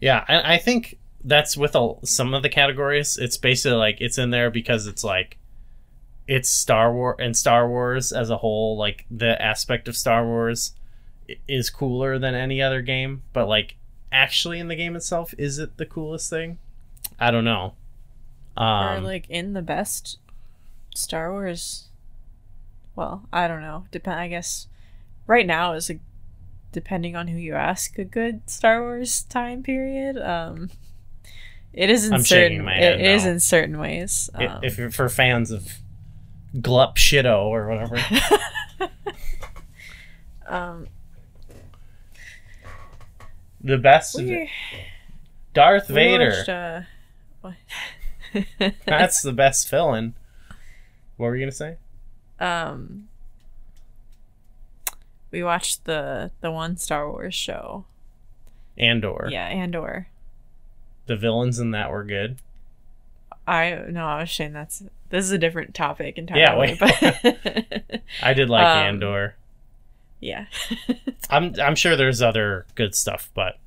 yeah, and I think that's with a, some of the categories. It's basically like it's in there because it's like it's Star Wars and Star Wars as a whole. Like the aspect of Star Wars is cooler than any other game, but like actually in the game itself, is it the coolest thing? I don't know. or Um, like in the best Star Wars. Well, I don't know. Depend. I guess right now is a depending on who you ask a good Star Wars time period. Um, it is in I'm shaking certain. my head it is in certain ways. Um, if you're for fans of Glup Shido or whatever. um, the best we, Darth we Vader. watched, uh? That's the best villain. What were you gonna say? um we watched the the one Star Wars show. Andor. Yeah, Andor. The villains in that were good. I no, I was saying that's this is a different topic entirely. Yeah, wait. but I did like Um, Andor. yeah, I'm I'm sure there's other good stuff, but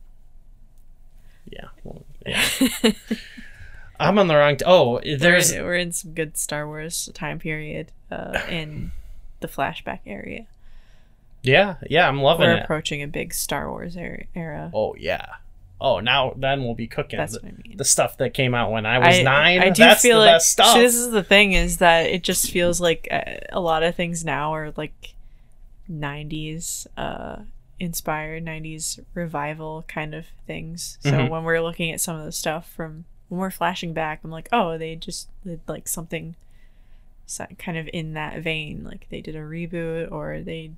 yeah, well, yeah. I'm on the wrong. T- oh, there's we're, we're in some good Star Wars time period uh, in the flashback area. yeah, yeah. I'm loving We're it. approaching a big Star Wars era. era. oh yeah. Oh, now then we'll be cooking That's the, what I mean. the stuff that came out when I was I, nine. I do That's feel the like best stuff. see, this is the thing is that it just feels like uh, a lot of things now are like 90s uh inspired 90s revival kind of things so Mhm. when we're looking at some of the stuff from when we're flashing back i'm like oh they just did like something kind of in that vein like they did a reboot or they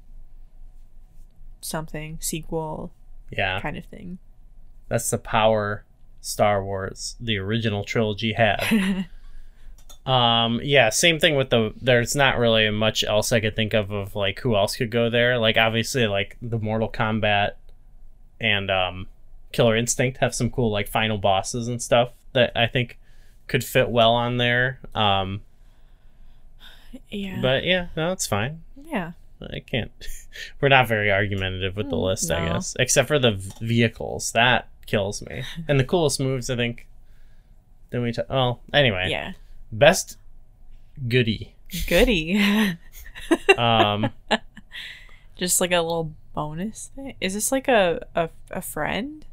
something sequel yeah, kind of thing that's the power Star Wars, the original trilogy had. Um, yeah, same thing with the. There's not really much else I could think of of like who else could go there. Like obviously, like the Mortal Kombat and um, Killer Instinct have some cool like final bosses and stuff that I think could fit well on there. Um, yeah but yeah, no, it's fine. yeah I can't. We're not very argumentative with the Mm, list, I guess, except for the vehicles. That kills me. and the coolest moves, I think. Then we. T- oh, anyway. yeah Best goody. Goody. Um, Just like a little bonus thing. Is this like a a, a friend?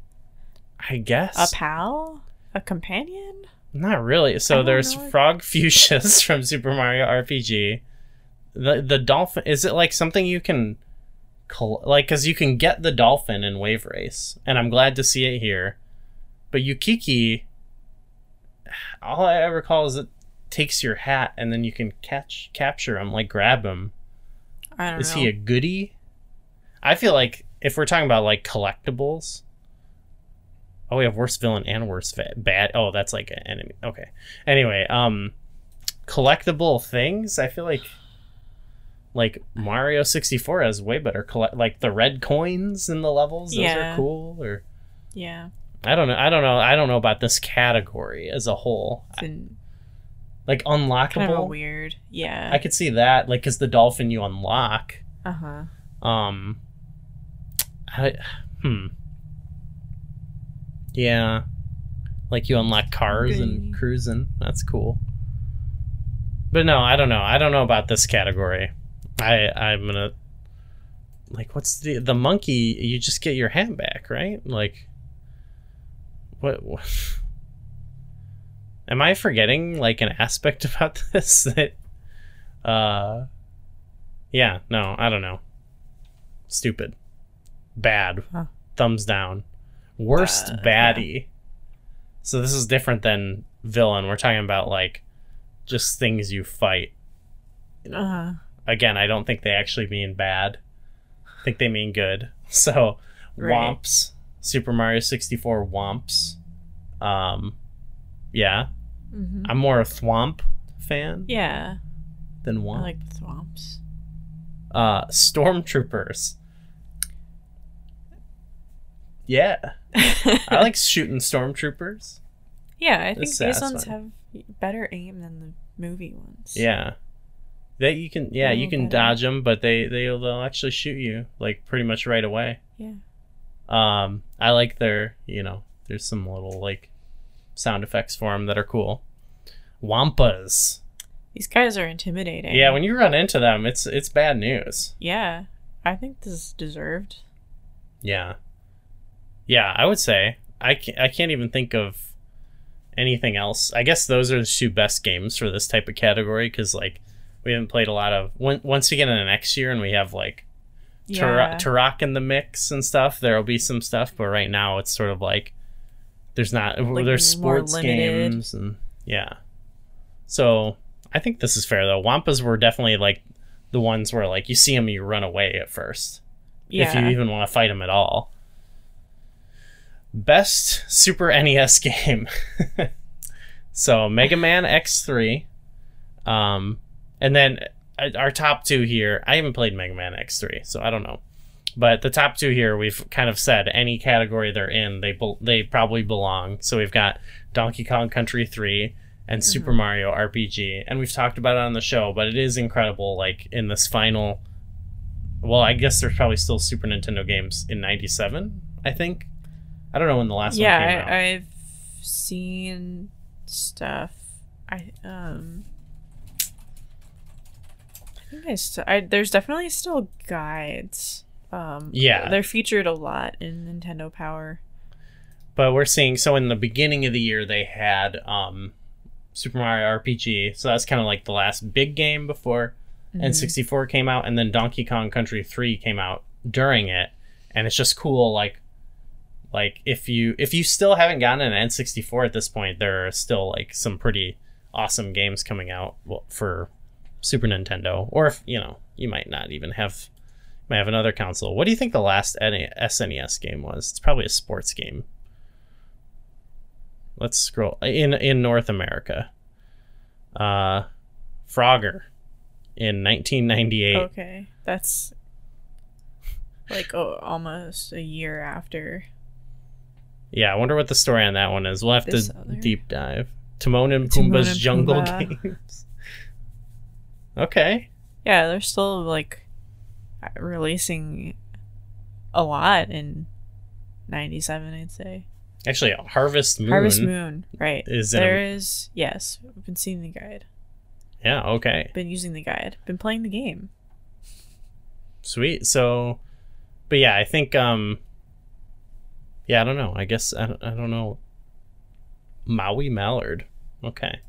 I guess A pal? A companion? not really. So there's know. Frogfucius from Super Mario RPG. The the dolphin is it like something you can, col- like because you can get the dolphin in Wave Race, and I'm glad to see it here. But Ukiki, all I ever recall is it takes your hat and then you can catch capture him, like grab him. I don't know. Is know. he a goodie? I feel like if we're talking about like collectibles. Oh, we have worst villain and worst bad. Oh, that's like an enemy. Okay. Anyway, um, collectible things. I feel like, like Mario sixty four has way better collect. Like the red coins in the levels. Those Yeah. are cool. Or yeah. I don't know. I don't know. I don't know about this category as a whole. In Like unlockable. kind of weird. Yeah. I could see that. Like, cause the dolphin you unlock. uh huh. Um, I, hmm. Yeah, like you unlock cars and Cruis'n. That's cool. But no, I don't know. I don't know about this category. I I'm gonna like what's the the monkey? You just get your hat back, right? Like what? what am I forgetting like an aspect about this that? Uh, yeah. No, I don't know. Stupid. Bad. Huh. Thumbs down. Worst Uh, yeah. baddie. So this is different than villain. We're talking about like just things you fight. Uh huh. Again, I don't think they actually mean bad. I think they mean good. So Right. Whomps, Super Mario 64 Whomps. Um yeah. hmm I'm more a Thwomp fan Yeah. than I like the swamps. uh Stormtroopers. Yeah. I like shooting stormtroopers. yeah, I think these ones have better aim than the movie ones. Yeah. That you can yeah, you can dodge them, but they they'll, they'll actually shoot you like pretty much right away. Yeah. Um I like their, you know, there's some little like sound effects for them that are cool. Wampas. These guys are intimidating. Yeah, when you run into them, it's it's bad news. Yeah. I think this is deserved. Yeah. Yeah, I would say I can't, I can't even think of anything else. I guess those are the two best games for this type of category because like we haven't played a lot of. When, once we get into next year and we have like Yeah. Turok, Turok in the mix and stuff, there'll be some stuff. But right now, it's sort of like there's not Like, there's sports limited. games and yeah. So I think this is fair though. Wampas were definitely like the ones where like you see them, you run away at first yeah. if you even want to fight them at all. Best Super NES game. so Mega Man X3. Um, and then uh, our top two here. I haven't played Mega Man X3, so I don't know. But the top two here, we've kind of said any category they're in, they bel they probably belong. So we've got Donkey Kong Country 3 and Super Mario RPG, and we've talked about it on the show. But it is incredible, like in this final well, I guess there's probably still Super Nintendo games in '97. I think. I don't know when the last yeah, one came out. I, I've seen stuff. I um. Think I, there's definitely still guides. Um, Yeah. they're featured a lot in Nintendo Power. but we're seeing so in the beginning of the year they had um, Super Mario RPG, so that's kind of like the last big game before Mhm. N64 came out, and then Donkey Kong Country 3 came out during it, and it's just cool. Like, like if you if you still haven't gotten an N64 at this point, there are still like some pretty awesome games coming out for Super Nintendo, or if you know you might not even have might have another console. What do you think the last SNES game was? It's probably a sports game. Let's scroll in in North America. Uh, Frogger in 1998. Okay, that's like oh, almost a year after. Yeah, I wonder what the story on that one is. We'll have This to other- deep dive. Timon and Timon Pumbaa's and Jungle Pumbaa. Games. Okay. Yeah, they're still like releasing a lot in '97. I'd say. Actually, Harvest Moon. Harvest Moon, right? is there a- is yes. I've been seeing the guide. Yeah. Okay. Been using the guide. Been playing the game. Sweet. So, but yeah, I think. um Yeah, I don't know. I guess I don't, I don't know. Maui Mallard. Okay.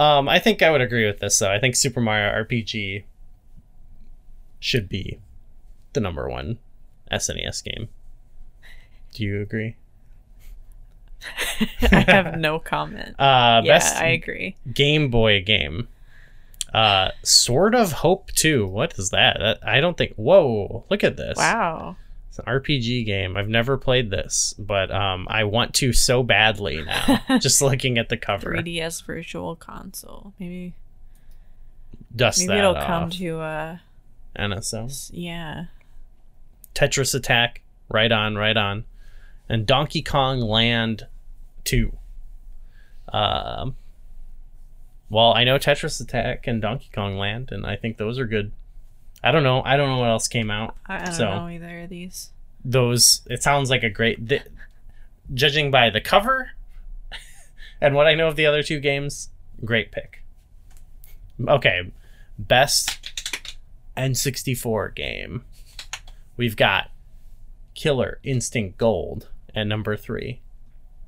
Um, I think I would agree with this though. I think Super Mario RPG should be the number one SNES game. Do you agree? I have no comment. Uh, yeah, best I agree. Game Boy game. Uh, Sword of Hope 2. What is that? that? I don't think. Whoa! Look at this. Wow. An RPG game. I've never played this, but um, I want to so badly now. just looking at the cover. 3DS Virtual Console. Maybe Dust maybe it'll off. come to uh NSO. yeah. Tetris Attack. Right on. Right on. And Donkey Kong Land 2. Um. Well, I know Tetris Attack and Donkey Kong Land, and I think those are good. I don't know. I don't know what else came out. I, I don't So- know either of these. those it sounds like a great th- judging by the cover and what i know of the other two games great pick okay best n64 game we've got killer instinct gold at number three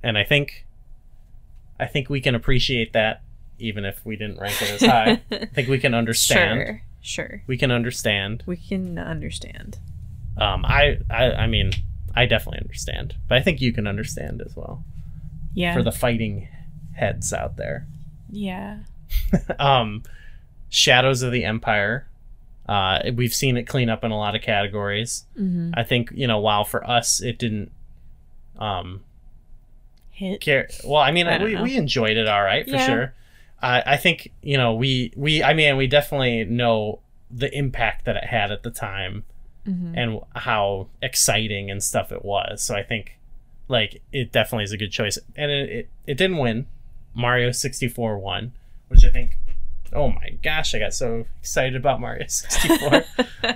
and i think i think we can appreciate that even if we didn't rank it as high i think we can understand Sure. Sure. we can understand We can understand. um, I, I, I mean, I definitely understand, but I think you can understand as well Yeah. for the fighting heads out there. yeah. Um, Shadows of the Empire. Uh, we've seen it clean up in a lot of categories. Mm-hmm. I think you know, while for us it didn't, um, Hit. care. Well, I mean, I we, know. we enjoyed it all right for Yeah. sure. I I think you know we we I mean we definitely know the impact that it had at the time Mm-hmm. and how exciting and stuff it was. So I think like it definitely is a good choice. And it it, it didn't win. Mario 64 won, which I think oh my gosh, I got so excited about Mario 64. uh,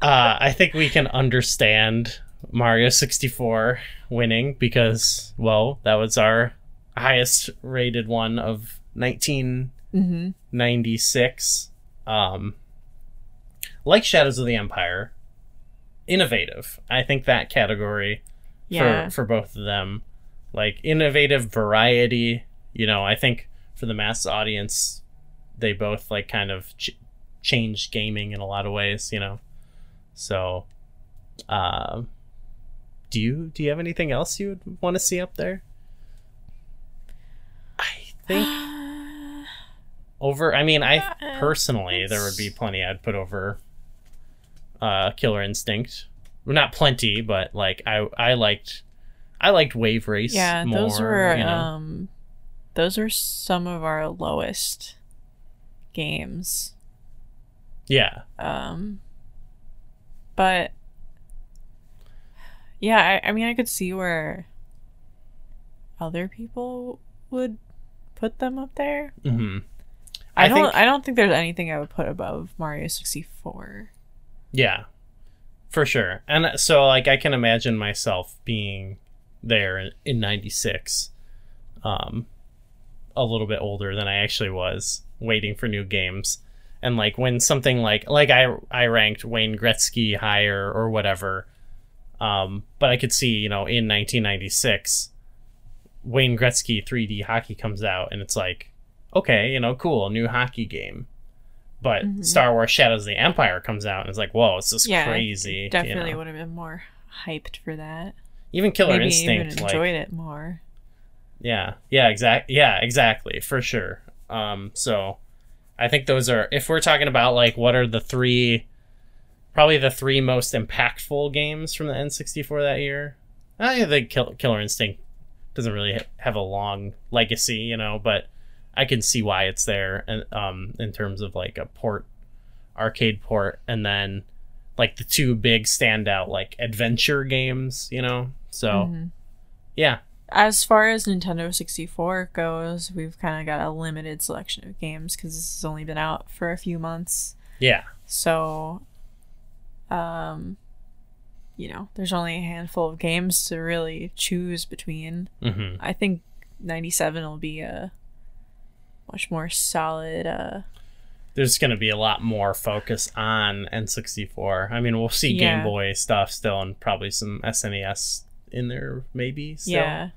I think we can understand Mario 64 winning because well, that was our highest rated one of 1996. mm-hmm. Um like Shadows of the Empire, innovative. I think that category Yeah. for for both of them, like innovative variety. You know, I think for the mass audience, they both like kind of ch- changed gaming in a lot of ways. You know, so. Um, do you do you have anything else you would want to see up there? I think over. I mean, I personally there would be plenty I'd put over. Uh, Killer Instinct, well, not plenty, but like I I liked, I liked Wave Race. yeah, more, those were you know? um those were some of our lowest games. yeah, Um but yeah, I, I mean I could see where other people would put them up there. hmm I, I don't think- I don't think there's anything I would put above Mario 64. yeah, for sure. And so like I can imagine myself being there in, in '96, um, a little bit older than I actually was, waiting for new games. And like when something like like I I ranked Wayne Gretzky higher or whatever, um, but I could see you know in 1996, Wayne Gretzky 3D hockey comes out and it's like, okay, you know, cool, new hockey game. But Mhm. Star Wars Shadows of the Empire comes out and it's like, whoa, it's just Yeah, crazy. you Definitely know? would have been more hyped for that. Even Killer Maybe Instinct, even like enjoyed it more. yeah, yeah, exact, yeah, exactly, for sure. Um, so I think those are if we're talking about like what are the three, probably the three most impactful games from the N64 that year. I think Kill, Killer Instinct doesn't really ha- have a long legacy, you know, but I can see why it's there, and um, in terms of like a port, arcade port, and then like the two big standout like adventure games, you know. So Mhm. yeah, As far as Nintendo 64 goes, we've kind of got a limited selection of games because this has only been out for a few months. yeah. So, um, you know, there's only a handful of games to really choose between. hmm I think 97 will be a much more solid uh There's going to be a lot more focus on N64. I mean, we'll see Yeah. Game Boy stuff still, and probably some SNES in there, maybe. Still. yeah.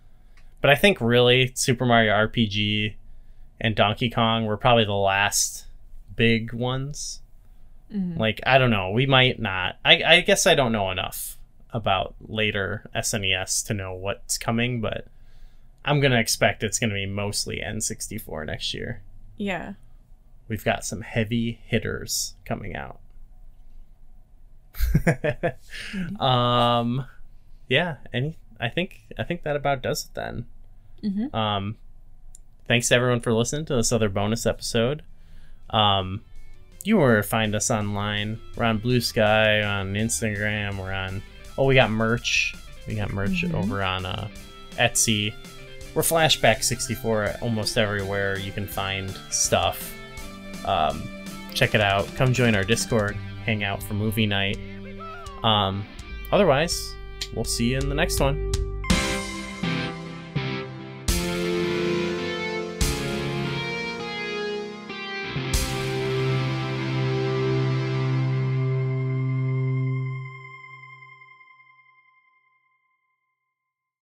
But I think really Super Mario RPG and Donkey Kong were probably the last big ones. Mhm. Like I don't know, we might not. I I guess I don't know enough about later SNES to know what's coming, but I'm gonna expect it's gonna be mostly N64 next year. Yeah. We've got some heavy hitters coming out. um, yeah. Any, I think I think that about does it then. Mhm. Um, thanks to everyone for listening to this other bonus episode. Um, you were find us online. We're on Bluesky, on Instagram. We're on. Oh, we got merch. We got merch Mhm. over on uh, Etsy. We're Flashback 64 almost everywhere you can find stuff. Um, check it out. Come join our Discord. Hang out for movie night. Um, otherwise, we'll see you in the next one.